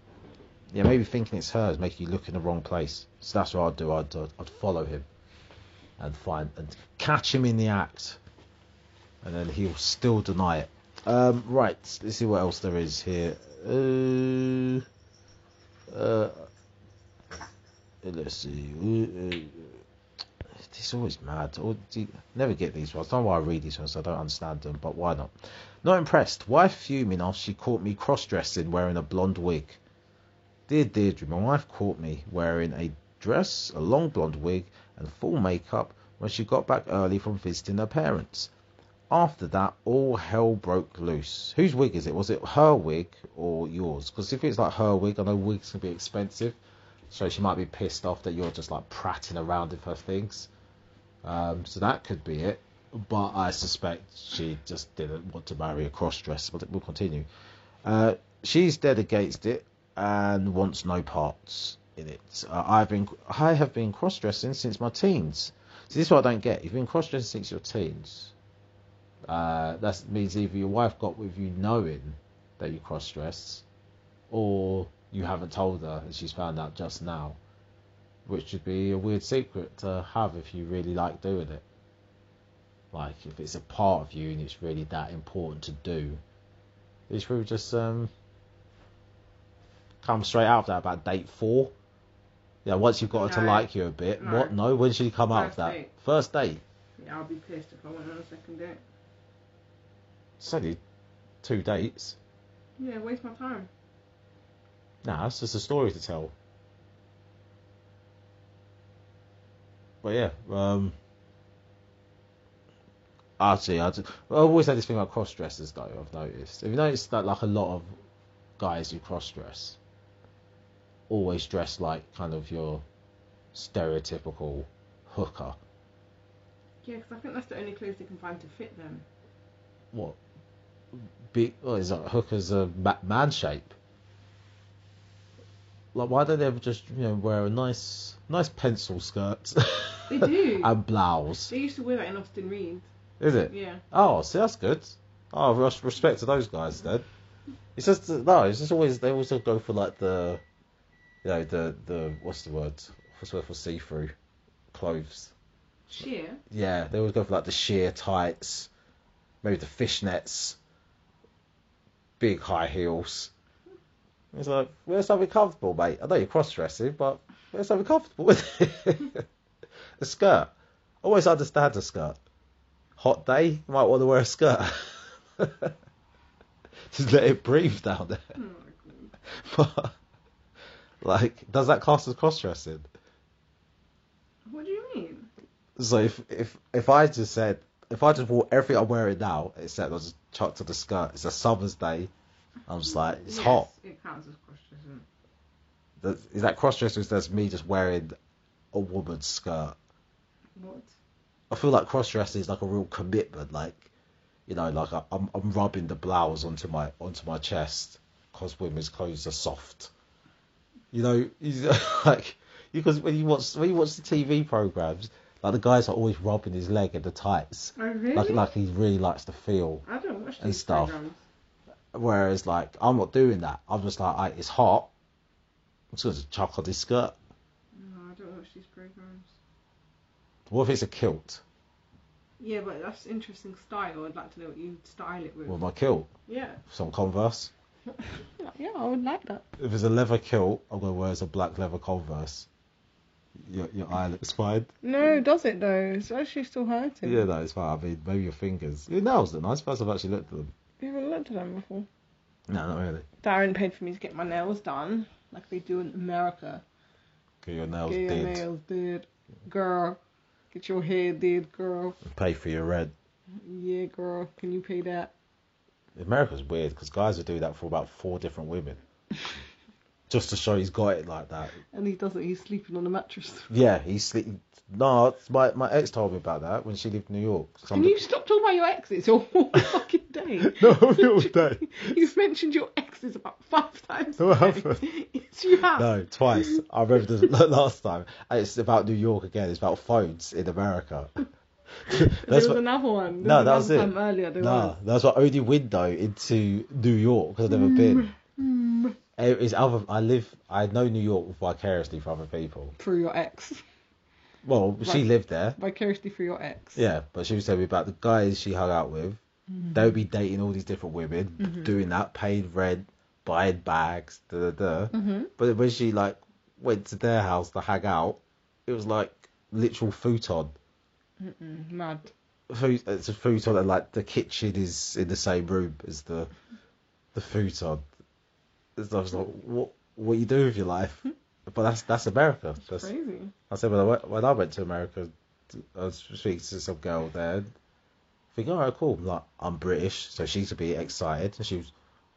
yeah, maybe thinking it's her is making you look in the wrong place. So that's what I'd do. I'd, I'd, I'd follow him and find and catch him in the act, and then he'll still deny it. Um, right, let's see what else there is here. Uh, uh, let's see. Uh, always mad. Or do you, never get these ones. I don't know why I read these ones. I don't understand them, but why not? Not impressed. Wife fuming after she caught me cross-dressing wearing a blonde wig. Dear Deirdre, my wife caught me wearing a dress, a long blonde wig, and full makeup when she got back early from visiting her parents. After that, all hell broke loose. Whose wig is it? Was it her wig or yours? Because if it's like her wig, I know wigs can be expensive, so she might be pissed off that you're just like prattling around with her things. Um, so that could be it. But I suspect she just didn't want to marry a cross dresser. But we'll continue. Uh, she's dead against it and wants no parts in it. Uh, I've been I have been cross dressing since my teens. See, this is what I don't get. You've been cross dressing since your teens. Uh, that means either your wife got with you knowing that you cross dress, or you haven't told her and she's found out just now, which would be a weird secret to have if you really like doing it. Like if it's a part of you and it's really that important to do, it's probably just um, come straight out of that about date four. Yeah, once you've got her to like you a bit. No. What? No, when should you come out of that? date. First date. Yeah, I'll be pissed if I went on a second date. It's only two dates. Yeah, waste my time. Nah, it's just a story to tell. But yeah, um, actually, I, just, I've always had this thing about cross dressers though. I've noticed. Have you noticed that like a lot of guys who cross dress always dress like kind of your stereotypical hooker? Yeah, because I think that's the only clothes they can find to fit them. What? Big? What is that? Hookers a man shape? Like, why don't they ever just you know wear a nice, nice pencil skirt They do. and blouse? they used to wear that in Austin Reed. Is it? Yeah. Oh, see, that's good. Oh, res- respect to those guys then. It's just no, it's just always they always go for like the, you know, the the what's the word? What's the word for see through clothes? Sheer. Yeah, they always go for like the sheer tights, maybe the fishnets, big high heels. It's like, wear something comfortable, mate. I know you're cross dressing, but wear something comfortable with it. a skirt. Always understand a skirt. Hot day, you might want to wear a skirt. Just let it breathe down there. Oh. But, like, does that class as cross dressing? What do you mean? So if if if I just said if I just wore everything I'm wearing now, except I just chucked on the skirt, it's a summer's day. I'm just like it's Yes, hot. It counts as cross dressing. Is that cross dressing? That's me just wearing a woman's skirt. What? I feel like cross dressing is like a real commitment. Like, you know, like I, I'm I'm rubbing the blouse onto my onto my chest because women's clothes are soft. You know, like because when you watch when you watch the TV programs, like the guys are always rubbing his leg in the tights, Oh really? like like he really likes to feel. I don't watch and these stuff. programs. Whereas like I'm not doing that. I'm just like, "Aye, it's hot. I'm just gonna chuck on this skirt. No, I don't watch these programs. What if it's a kilt? Yeah, but that's interesting style. I'd like to know what you style it with. With my kilt, yeah. some Converse. Yeah, I would like that. If it's a leather kilt, I'm gonna wear as a black leather Converse. Your your eye looks fine. No, does it though? It's actually still hurting. Yeah, that is it's fine. I mean, maybe your fingers. Your nails look nice. First, I've actually looked at them. You haven't looked at them before. No, not really. Darren paid for me to get my nails done, like they do in America. Get your nails get your did. nails did, girl. Get your hair did, girl. Pay for your rent. Yeah, girl. Can you pay that? America's weird because guys will do that for about four different women, just to show he's got it like that. And he doesn't. He's sleeping on a mattress. Yeah, he's sleeping. No, my my ex told me about that when she lived in New York. Can you stop talking about your exes all fucking day? No, all day. You've mentioned your exes about five times. No, yes, you have. No, twice. I remember the last time. It's about New York again. It's about phones in America. there That's was what, another one. There No, that was it. time earlier. There nah, was. that's my only window into New York because I've never been. It- It's other. I live. I know New York vicariously for other people. Through your ex. Well, she lived there. Vicariously through your ex. Yeah, but she was telling me about the guys she hung out with. They would be dating all these different women, Mhm. doing that, paid rent, buying bags, da da da. Mm-hmm. But when she like went to their house to hang out, it was like literal futon. Mm-mm, mad. Food, it's a futon, and like the kitchen is in the same room as the the futon. It's I was like, what what you do with your life? Hmm? But that's that's America. That's, Crazy. I said when I went, when I went to America, I was speaking to some girl there. Thinking, all right, cool. Like I'm British, so she should be excited, and she was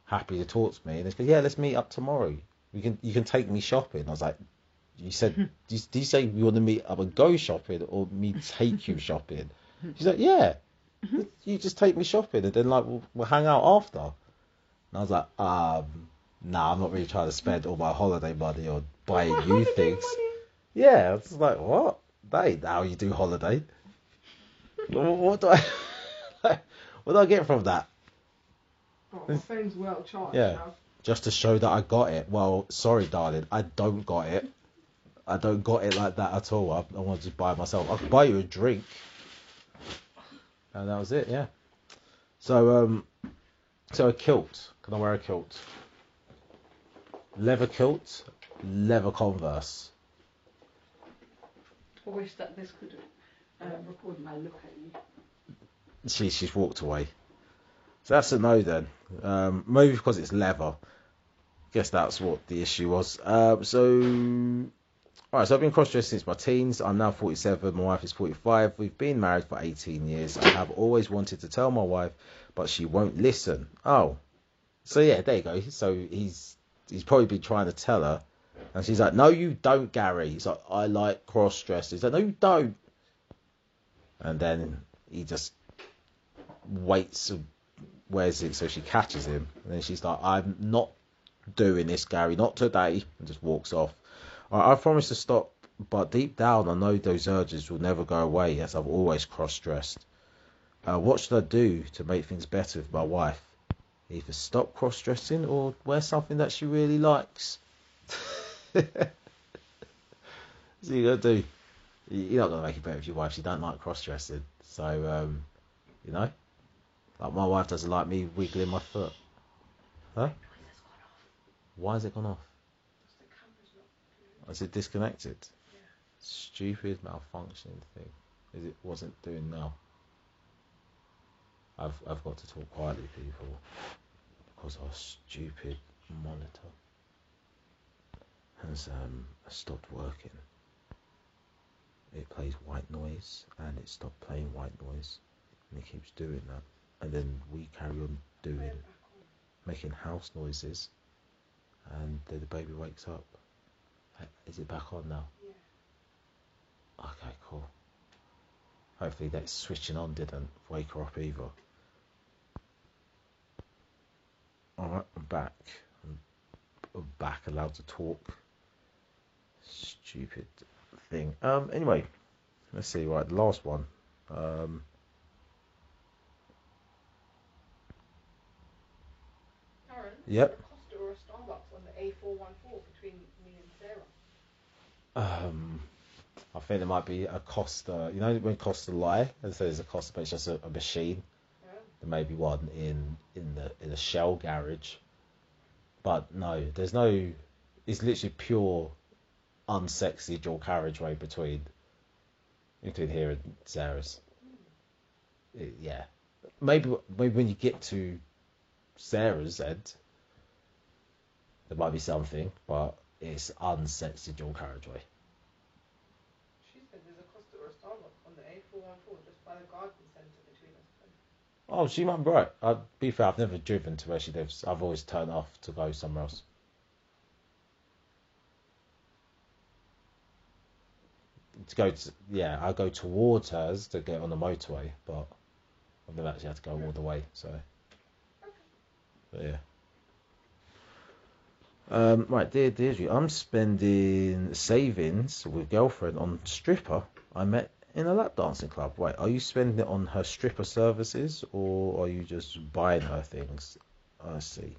happy to talk to me. And she goes, yeah, let's meet up tomorrow. You can you can take me shopping. I was like, you said, do you, do you say you want to meet up and go shopping, or me take you shopping? Hmm. She's like, yeah, you just take me shopping, and then like we'll, we'll hang out after. And I was like, um, nah, I'm not really trying to spend all my holiday money on buying you things. money. Yeah, it's like, what? That ain't how you do holiday. what, what do I, what do I get from that? Oh, my phone's well charged Yeah. now. Just to show that I got it. Well, sorry, darling, I don't got it. I don't got it like that at all. I, I want to just buy it myself. I could buy you a drink, and that was it. Yeah. So um, so a kilt. Can I wear a kilt? Leather kilt, leather Converse. I wish that this could uh, record my look at you. she she's walked away. So that's a no then. Um, maybe because it's leather. Guess that's what the issue was. Um, so, alright, so I've been cross-dressed since my teens. I'm now 47. My wife is 45. We've been married for 18 years. I have always wanted to tell my wife, but she won't listen. Oh, so yeah, there you go. So he's he's probably been trying to tell her, and she's like, "No, you don't, Gary." He's like, "I like cross-dressed." He's like, "No, you don't." And then he just waits and wears it so she catches him. And then she's like, I'm not doing this, Gary, not today. And just walks off. I, I promise to stop, but deep down, I know those urges will never go away as I've always cross dressed. Uh, what should I do to make things better with my wife? Either stop cross dressing or wear something that she really likes. so you gotta do. You're not gonna make it better with your wife. She don't like cross dressing. So um, you know, like my wife doesn't like me wiggling my foot. Huh? Why has it gone off? Is it disconnected? Yeah. Stupid malfunctioning thing. Is it wasn't doing now? I've I've got to talk quietly, people, because our stupid monitor has um stopped working. It plays white noise and it stopped playing white noise, and it keeps doing that. And then we carry on doing Turn it back on. making house noises, and then the baby wakes up. Is it back on now? Yeah. Okay, cool. Hopefully that switching on didn't wake her up either. Alright, I'm back. I'm, back, allowed to talk. Stupid thing. Um, anyway, let's see, right, the last one. Um, Aaron? Yep. A or a Starbucks on the A414 between me and Sarah. um, I think there might be a Costa, you know, when Costa lie, and so there's a Costa, but it's just a, a machine. There may be one in in the in a shell garage, but no, there's no. It's literally pure, unsexy dual carriageway between, between here and Sarah's. It- yeah, maybe maybe when you get to Sarah's end, there might be something, but it's unsexy dual carriageway. She said there's a Costa or a Starbucks on the A414 just by the garden centre between us. Oh, she might be right. I'd be fair, I've never driven to where she lives. I've always turned off to go somewhere else. To go to, yeah, I go towards hers to get on the motorway, but I've never actually had to go all the way, so. But yeah. Um, right, dear Deirdre, I'm spending savings with girlfriend on stripper I met in a lap dancing club. Wait, are you spending it on her stripper services or are you just buying her things? I see.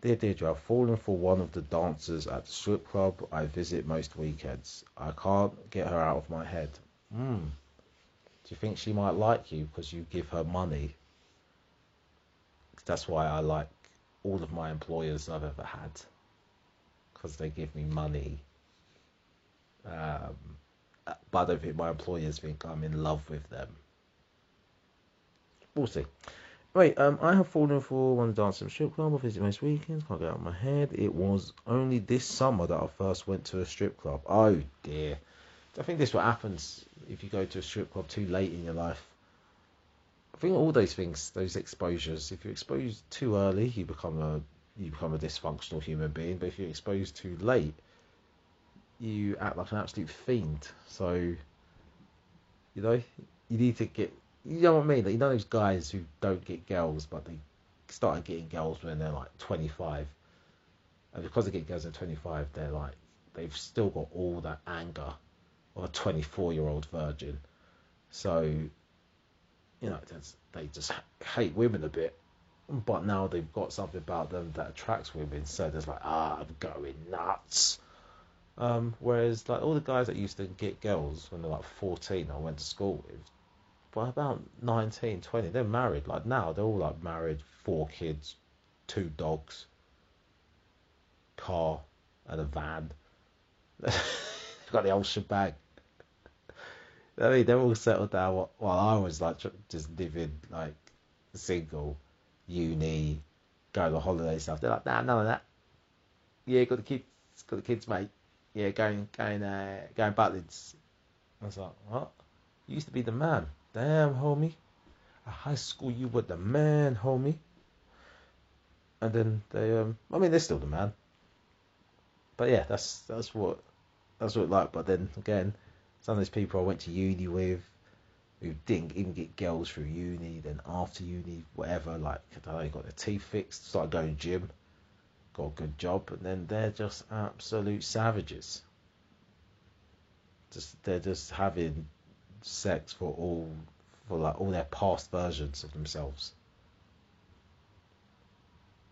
Dear Deirdre, I've fallen for one of the dancers at the strip club I visit most weekends. I can't get her out of my head. Hmm. Do you think she might like you because you give her money? That's why I like all of my employers I've ever had because they give me money. Um, but I don't think my employers think I'm in love with them. We'll see. Wait, um, I have fallen for one dancing strip club I visit most weekends. Can't get out of my head. It was only this summer that I first went to a strip club. Oh dear. I think this is what happens if you go to a strip club too late in your life. I think all those things, those exposures, if you're exposed too early, you become a you become a dysfunctional human being. But if you're exposed too late, you act like an absolute fiend. So, you know, you need to get. You know what I mean? Like, you know those guys who don't get girls, but they started getting girls when they're like 25, and because they get girls at 25, they're like they've still got all that anger of a 24 year old virgin. So, you know, they just hate women a bit. But now they've got something about them that attracts women, so there's like, ah, I'm going nuts. Um, whereas like all the guys that used to get girls when they're like 14 I went to school with, by about 19, 20, they're married. Like now they're all like married, four kids, two dogs, car, and a van. got the whole shebang. I mean, they're all settled down. While while I was like just living like single, uni, going on holiday stuff. They're like, nah, none of that. Yeah, got the kids, got the kids, mate. Yeah, going, going, uh, going Butlins. I was like, what? You used to be the man. Damn, homie. At high school, you were the man, homie. And then they, um, I mean, they're still the man. But yeah, that's that's what that's what it's like. But then again, some of those people I went to uni with, who didn't even get girls through uni, then after uni, whatever, like I don't know, got their teeth fixed, started going gym, got a good job, and then they're just absolute savages. Just they're just having sex for all for like all their past versions of themselves.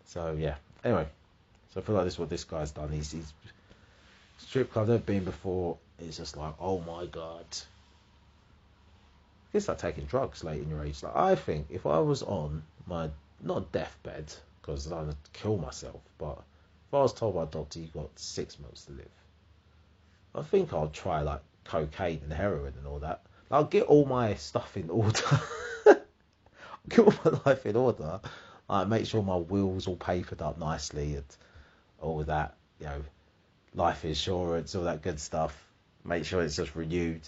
So yeah. Anyway, so I feel like this is what this guy's done. He's he's strip club I've been before. It's just like, oh my god. It's like taking drugs late in your age. Like I think if I was on my not deathbed because I would kill myself, but If I was told by a doctor you got six months to live, I think I'll try like cocaine and heroin and all that. I'll get all my stuff in order. get all my life in order. Like make sure my will's all papered up nicely and all that, you know, life insurance, all that good stuff. Make sure it's just renewed.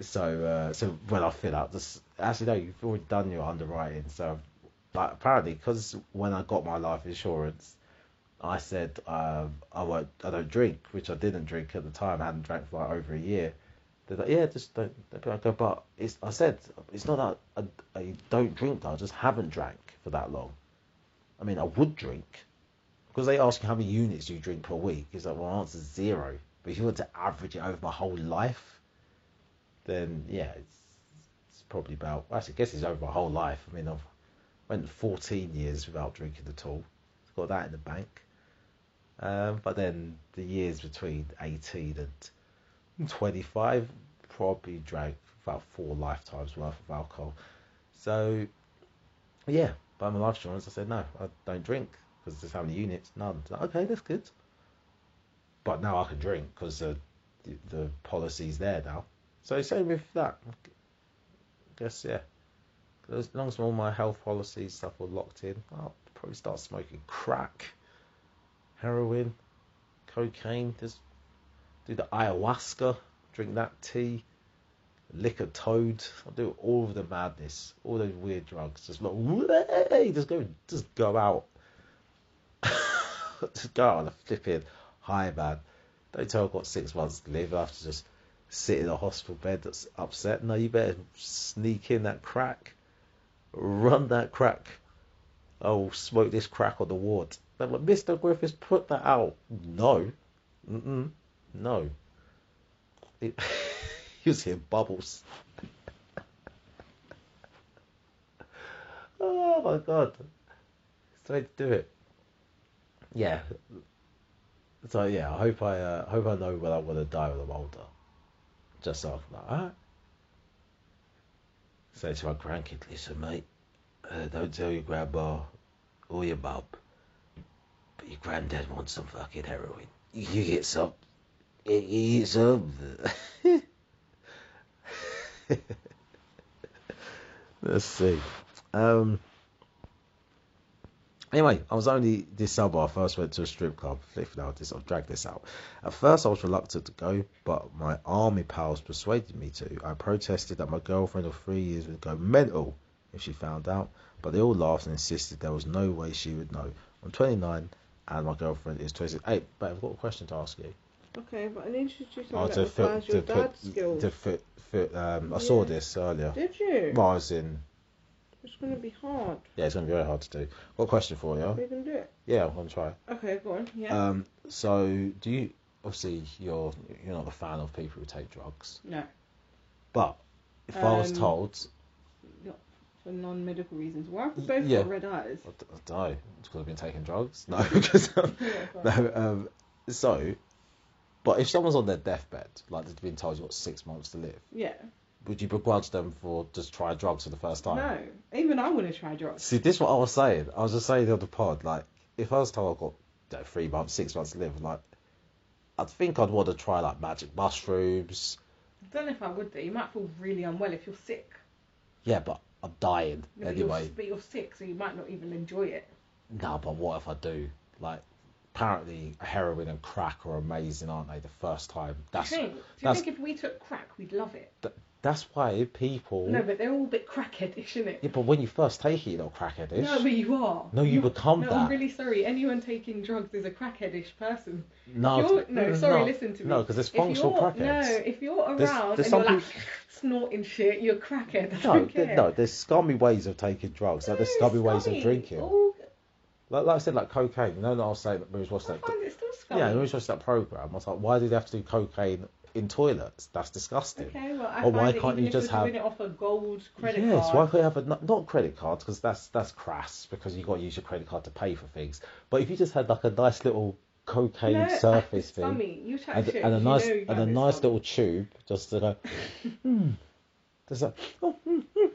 So, uh, so when I fill out this, actually no, you've already done your underwriting. So, like apparently, because when I got my life insurance, I said um, I won't, I don't drink, which I didn't drink at the time. I hadn't drank for like over a year. They're like, yeah, just don't. I go, but it's. I said it's not that I, I don't drink. I just haven't drank for that long. I mean, I would drink because they ask you how many units you drink per week. It's like, well, my answer's zero. But if you were to average it over my whole life, then yeah, it's, it's probably about. Actually, I guess it's over my whole life. I mean, I've went 14 years without drinking at all. Got that in the bank. Um, but then the years between 18 and 25 probably drank about four lifetimes worth of alcohol. So, yeah, by my life insurance, I said no, I don't drink because there's how many units? None. So, okay, that's good. But now I can drink because uh, the, the policy's there now. So same with that. I guess yeah. As long as all my health policies stuff are locked in, I'll probably start smoking crack, heroin, cocaine. Just do the ayahuasca, drink that tea, lick a toad. I'll do all of the madness, all those weird drugs. Just like, just go, just go out, just go out on a flipping high man. Don't tell I've got six months to live. To just sit in a hospital bed that's upset. No, you better sneak in that crack, run that crack. Oh, smoke this crack on the ward. They're like, Mr. Griffiths, put that out. No, Mm-mm. no. It, he was hearing bubbles. oh my god, way to do it. Yeah. So yeah, I hope I uh, hope I know when I want to die when I'm older. Just so I can like. Say to my grandkid, listen mate, uh, don't tell your grandma or your mum, but your granddad wants some fucking heroin. You get some. You get some. Let's see. Um. Anyway, I was only this summer. I first went to a strip club. Flipping out this, I've dragged this out. At first, I was reluctant to go, but my army pals persuaded me to. I protested that my girlfriend of three years would go mental if she found out, but they all laughed and insisted there was no way she would know. I'm 29 and my girlfriend is 28. But I've got a question to ask you. Okay, but I need you to do Oh, to fit, your to dad's fit, skills. to fit, fit. Um, I saw this earlier. Did you? Well, I was in. It's going to be hard. Yeah, it's gonna be very hard to do. Got a question for you. We can do it. Yeah, I'm gonna try. Okay, go on. Yeah. Um, so do you? Obviously, you're you're not a fan of people who take drugs, no, but if I was Um, told, for non-medical reasons. Why have we both yeah. got red eyes? I, d- I don't know, it's because I've been taking drugs. No, because um, Yeah, no. Um, so, but if someone's on their deathbed, like they've been told you've got six months to live, Yeah. would you begrudge them for just trying drugs for the first time? No, even I want to try drugs. See, this is what I was saying. I was just saying the pod, like, if I was told I've got you know, three months, six months to live, like, I think I'd want to try, like, magic mushrooms. I don't know if I would do. You might feel really unwell if you're sick. Yeah, but I'm dying Yeah, but you're- anyway. But you're sick, so you might not even enjoy it. No, but what if I do? Like, apparently heroin and crack are amazing, aren't they? The first time. That's do you think? Do you think if we took crack, we'd love it? That's why people. No, but they're all a bit crackheadish, isn't it? Yeah, but when you first take it, you're not crackheadish. No, but you are. No, you become no, that. I'm really sorry. Anyone taking drugs is a crackheadish person. no, you're- no, sorry, no, listen to me. No, because there's functional crackheads. no, if you're around There's- there's and you're like snorting shit, you're a crackhead. No, no, there's scummy ways of taking drugs. Like there's No, scummy ways of drinking. All- Like, like I said, like cocaine. You know, that I was saying that we was watching I that. find it still scummy. Yeah, we was watching that program. I was like, why do they have to do cocaine in toilets? That's disgusting. Okay, well, I Or find why can't you just have- it off a gold credit yes, card. why can't you have a not, not credit cards because that's that's crass because you got to use your credit card to pay for things. But if you just had like a nice little cocaine no, surface it's thing scummy. You chat and, shit. and a nice and a nice scummy. little tube just to go, hmm, just like, oh, mm, mm,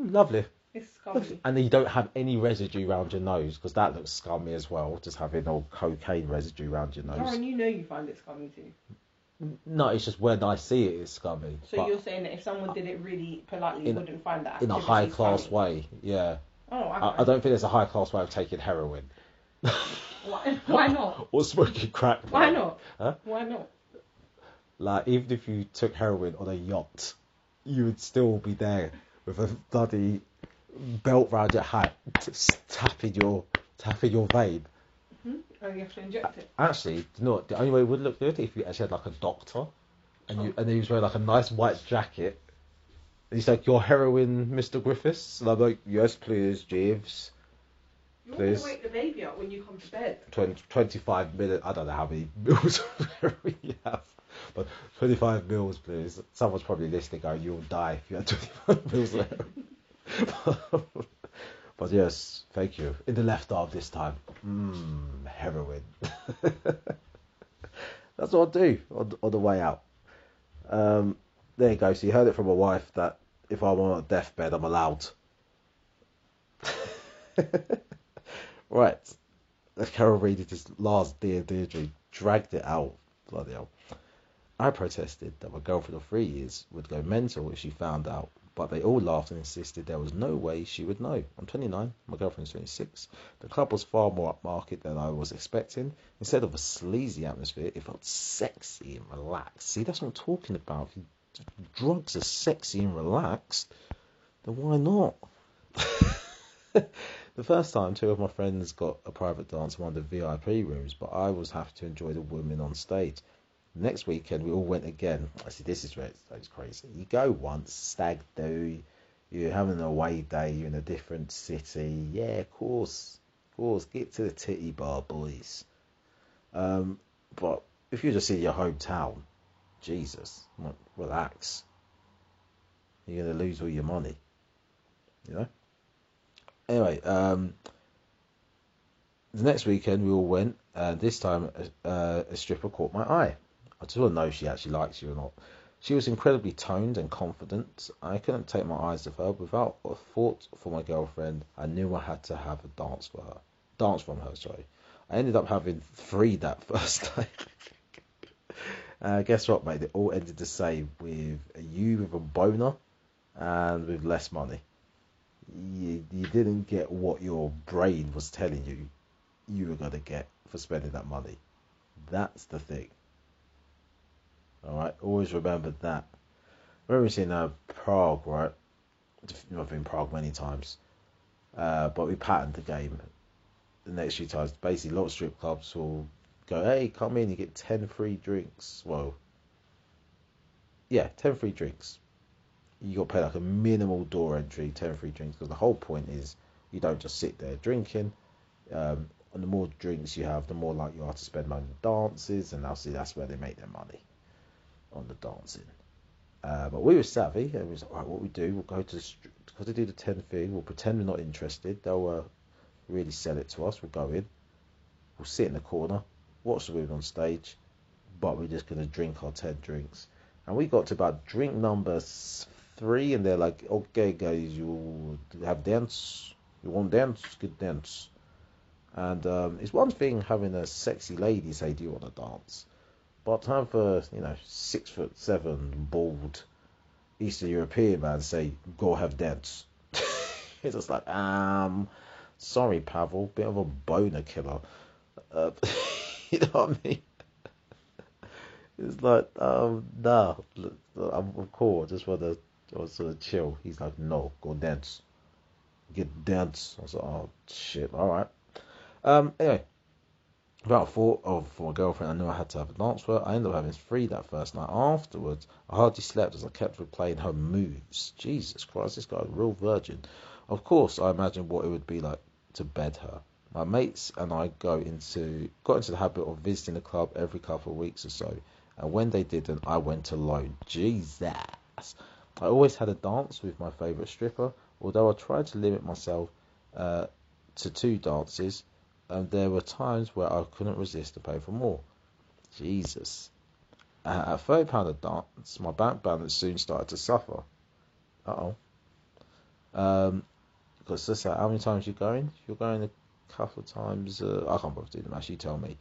mm, lovely. It's scummy. And then you don't have any residue around your nose because that looks scummy as well. Just having all cocaine residue around your nose. Lauren, you know you find it scummy too. No, it's just when I see it, it's scummy. So you're saying that if someone did it really politely, you wouldn't find that in a high class scummy? way, yeah. Oh, I, I, I don't think there's a high class way of taking heroin. Why, why not? or smoking crack. Why not? Huh? Why not? Like, even if you took heroin on a yacht, you would still be there with a bloody belt round your hat, t- tapping your tapping your vein. Oh, you have to inject it. Actually, what, the only way it would look good if you actually had like a doctor, and you and he was wearing like a nice white jacket. And he's like, "Your heroin, Mr. Griffiths," and I'm like, "Yes, please, Jeeves." You want to wake the baby up when you come to bed. 20, 25 minutes. I don't know how many heroin you have, but 25 mils, please. Someone's probably listening going, you'll die if you had 25 mils of heroin. but yes, thank you. In the left arm this time. Mmm, heroin. That's what I do on, on the way out. Um, there you go. So you heard it from my wife that if I'm on a deathbed, I'm allowed. right. Carol read this last Dear Deirdre, dragged it out. Bloody hell. I protested that my girlfriend of three years would go mental if she found out, but they all laughed and insisted there was no way she would know. I'm 29, my girlfriend's 26. The club was far more upmarket than I was expecting. Instead of a sleazy atmosphere, it felt sexy and relaxed. See, that's what I'm talking about. If drugs are sexy and relaxed, then why not? the first time, two of my friends got a private dance in one of the VIP rooms, but I was happy to enjoy the women on stage. Next weekend, we all went again. I see, this is where it's, crazy. You go once, stag do, you're having an away day, you're in a different city. Yeah, of course, of course, get to the titty bar, boys. Um, but if you're just in your hometown, Jesus, like, relax. You're gonna lose all your money, you know. Anyway, um, the next weekend we all went, and this time uh, a stripper caught my eye. I just want to know if she actually likes you or not. She was incredibly toned and confident. I couldn't take my eyes off her. Without a thought for my girlfriend, I knew I had to have a dance for her. Dance from her, sorry. I ended up having three that first night. uh, guess what, mate? It all ended the same with you with a boner and with less money. You, you didn't get what your brain was telling you you were going to get for spending that money. That's the thing. All right, always remember that. I remember seeing uh, Prague, right? I've been Prague many times, uh, but we patterned the game. The next few times, basically, a lot of strip clubs will go, "Hey, come in, you get ten free drinks." Well, yeah, ten free drinks. You got to pay like a minimal door entry, ten free drinks, because the whole point is you don't just sit there drinking. Um, and the more drinks you have, the more likely you are to spend money on dances, and obviously that's where they make their money on the dancing. Uh, but we were savvy, and we was like, right, what we do, we'll go to the because they do the ten fee, we'll pretend we're not interested. They'll uh, really sell it to us. We'll go in, we'll sit in the corner, watch the women on stage, but we're just gonna drink our ten drinks. And we got to about drink number three, and they're like, okay, guys, you have dance, you want dance, good dance. And um, it's one thing having a sexy lady say, "Do you want to dance?" But to have a you know six foot seven bald Eastern European man say, "Go have dance," it's just like, um, sorry, Pavel, bit of a boner killer. Uh, you know what I mean? It's like, um, nah, I'm, cool. I just just want to chill. He's like, no, go dance, get dance. I was like, oh shit, all right. Um, anyway, about thought of for my girlfriend, I knew I had to have a dance her. I ended up having three that first night. Afterwards, I hardly slept as I kept replaying her moves. Jesus Christ, this guy's a real virgin. Of course, I imagined what it would be like to bed her. My mates and I go into got into the habit of visiting the club every couple of weeks or so, and when they didn't, I went alone. Jesus. I always had a dance with my favourite stripper, although I tried to limit myself uh, to two dances and there were times where I couldn't resist to pay for more. Jesus. At thirty pound a dance, my bank balance soon started to suffer. Uh oh. Um, because that's how many times you're going? You're going a couple of times. Uh, I can't bother doing the math. You tell me.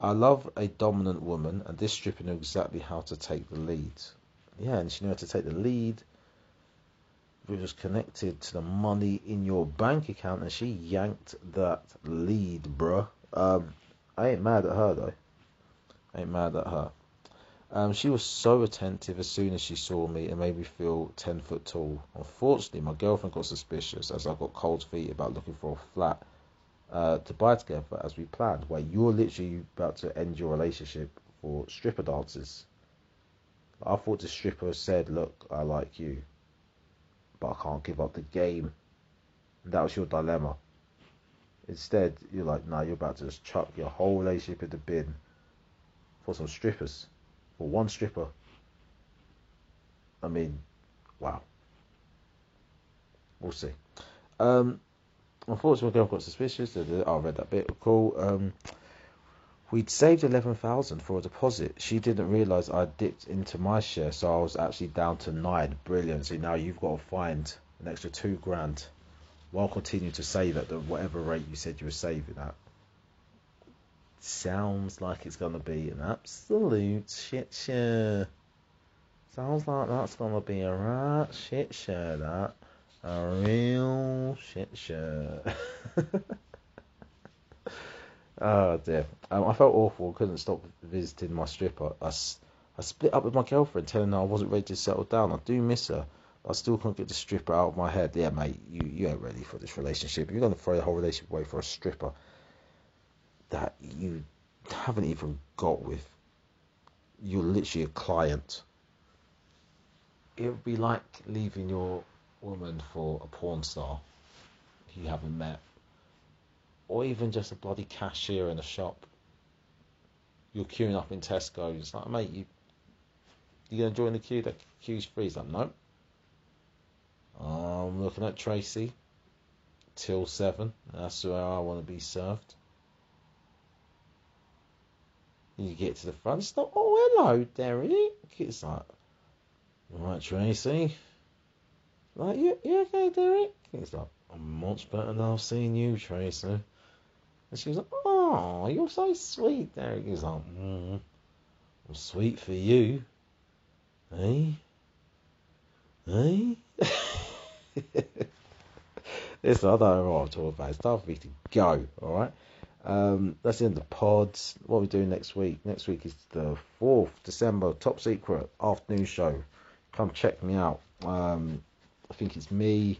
I love a dominant woman, and this stripper knew exactly how to take the lead. Yeah, and she knew how to take the lead. Was connected to the money in your bank account, and she yanked that lead, bruh. Um, I ain't mad at her though. I ain't mad at her. Um, she was so attentive as soon as she saw me and made me feel 10 foot tall. Unfortunately, my girlfriend got suspicious as I got cold feet about looking for a flat uh, to buy together as we planned. Where you're literally about to end your relationship for stripper dances. I thought the stripper said, Look, I like you, but I can't give up the game. And that was your dilemma. Instead, you're like, No, you're about to just chuck your whole relationship in the bin for some strippers for one stripper. I mean, wow. We'll see. Um, unfortunately, I've got suspicious. I read that bit. Cool. Um, we'd saved eleven thousand for a deposit. She didn't realise I dipped into my share, so I was actually down to nine. Brilliant. So now you've got to find an extra two grand, while continuing to save at the whatever rate you said you were saving at sounds like it's going to be an absolute shit show. Sounds like that's going to be a right shit show, that. A real shit show. oh dear. Um, I felt awful. Couldn't stop visiting my stripper. I, I split up with my girlfriend, telling her I wasn't ready to settle down. I do miss her. I still can't get the stripper out of my head. Yeah, mate, you, you ain't ready for this relationship. You're going to throw the whole relationship away for a stripper that you haven't even got with. You're literally a client. It would be like leaving your woman for a porn star you haven't met, or even just a bloody cashier in a shop. You're queuing up in Tesco. It's like, mate, you you gonna join the queue? That queue's free. He's like, no. I'm looking at Tracy till seven. That's where I want to be served. You get to the front, it's like, oh, hello, Derek. It's like, right, Tracy. Like, yeah, yeah, okay, Derek. It's like, I'm much better than I've seen you, Tracy. And she was like, oh, you're so sweet, Derek. He's like, mm, I'm sweet for you. Hey? Hey? Listen, I don't know what I'm talking about. It's time for me to go, alright? Um, that's in the pods. What are we doing next week? Next week is the 4th December, top secret afternoon show. Come check me out. Um, I think it's me,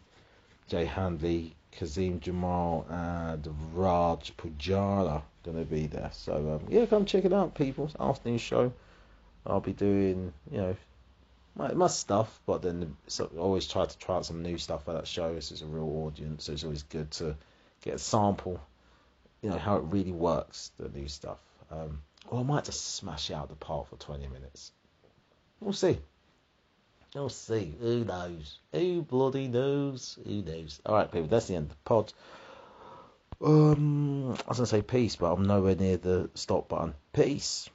Jay Handley, Kazim Jamal, and Raj Pujara going to be there. So, um, yeah, come check it out, people. It's afternoon show. I'll be doing, you know, my, my stuff, but then so always try to try out some new stuff for that show. This is a real audience, so it's always good to get a sample you know how it really works, the new stuff. Um, or I might just smash out the part for 20 minutes. We'll see. We'll see. Who knows? Who bloody knows? Who knows? All right, people. That's the end of the pod. Um, I was gonna say peace, but I'm nowhere near the stop button. Peace.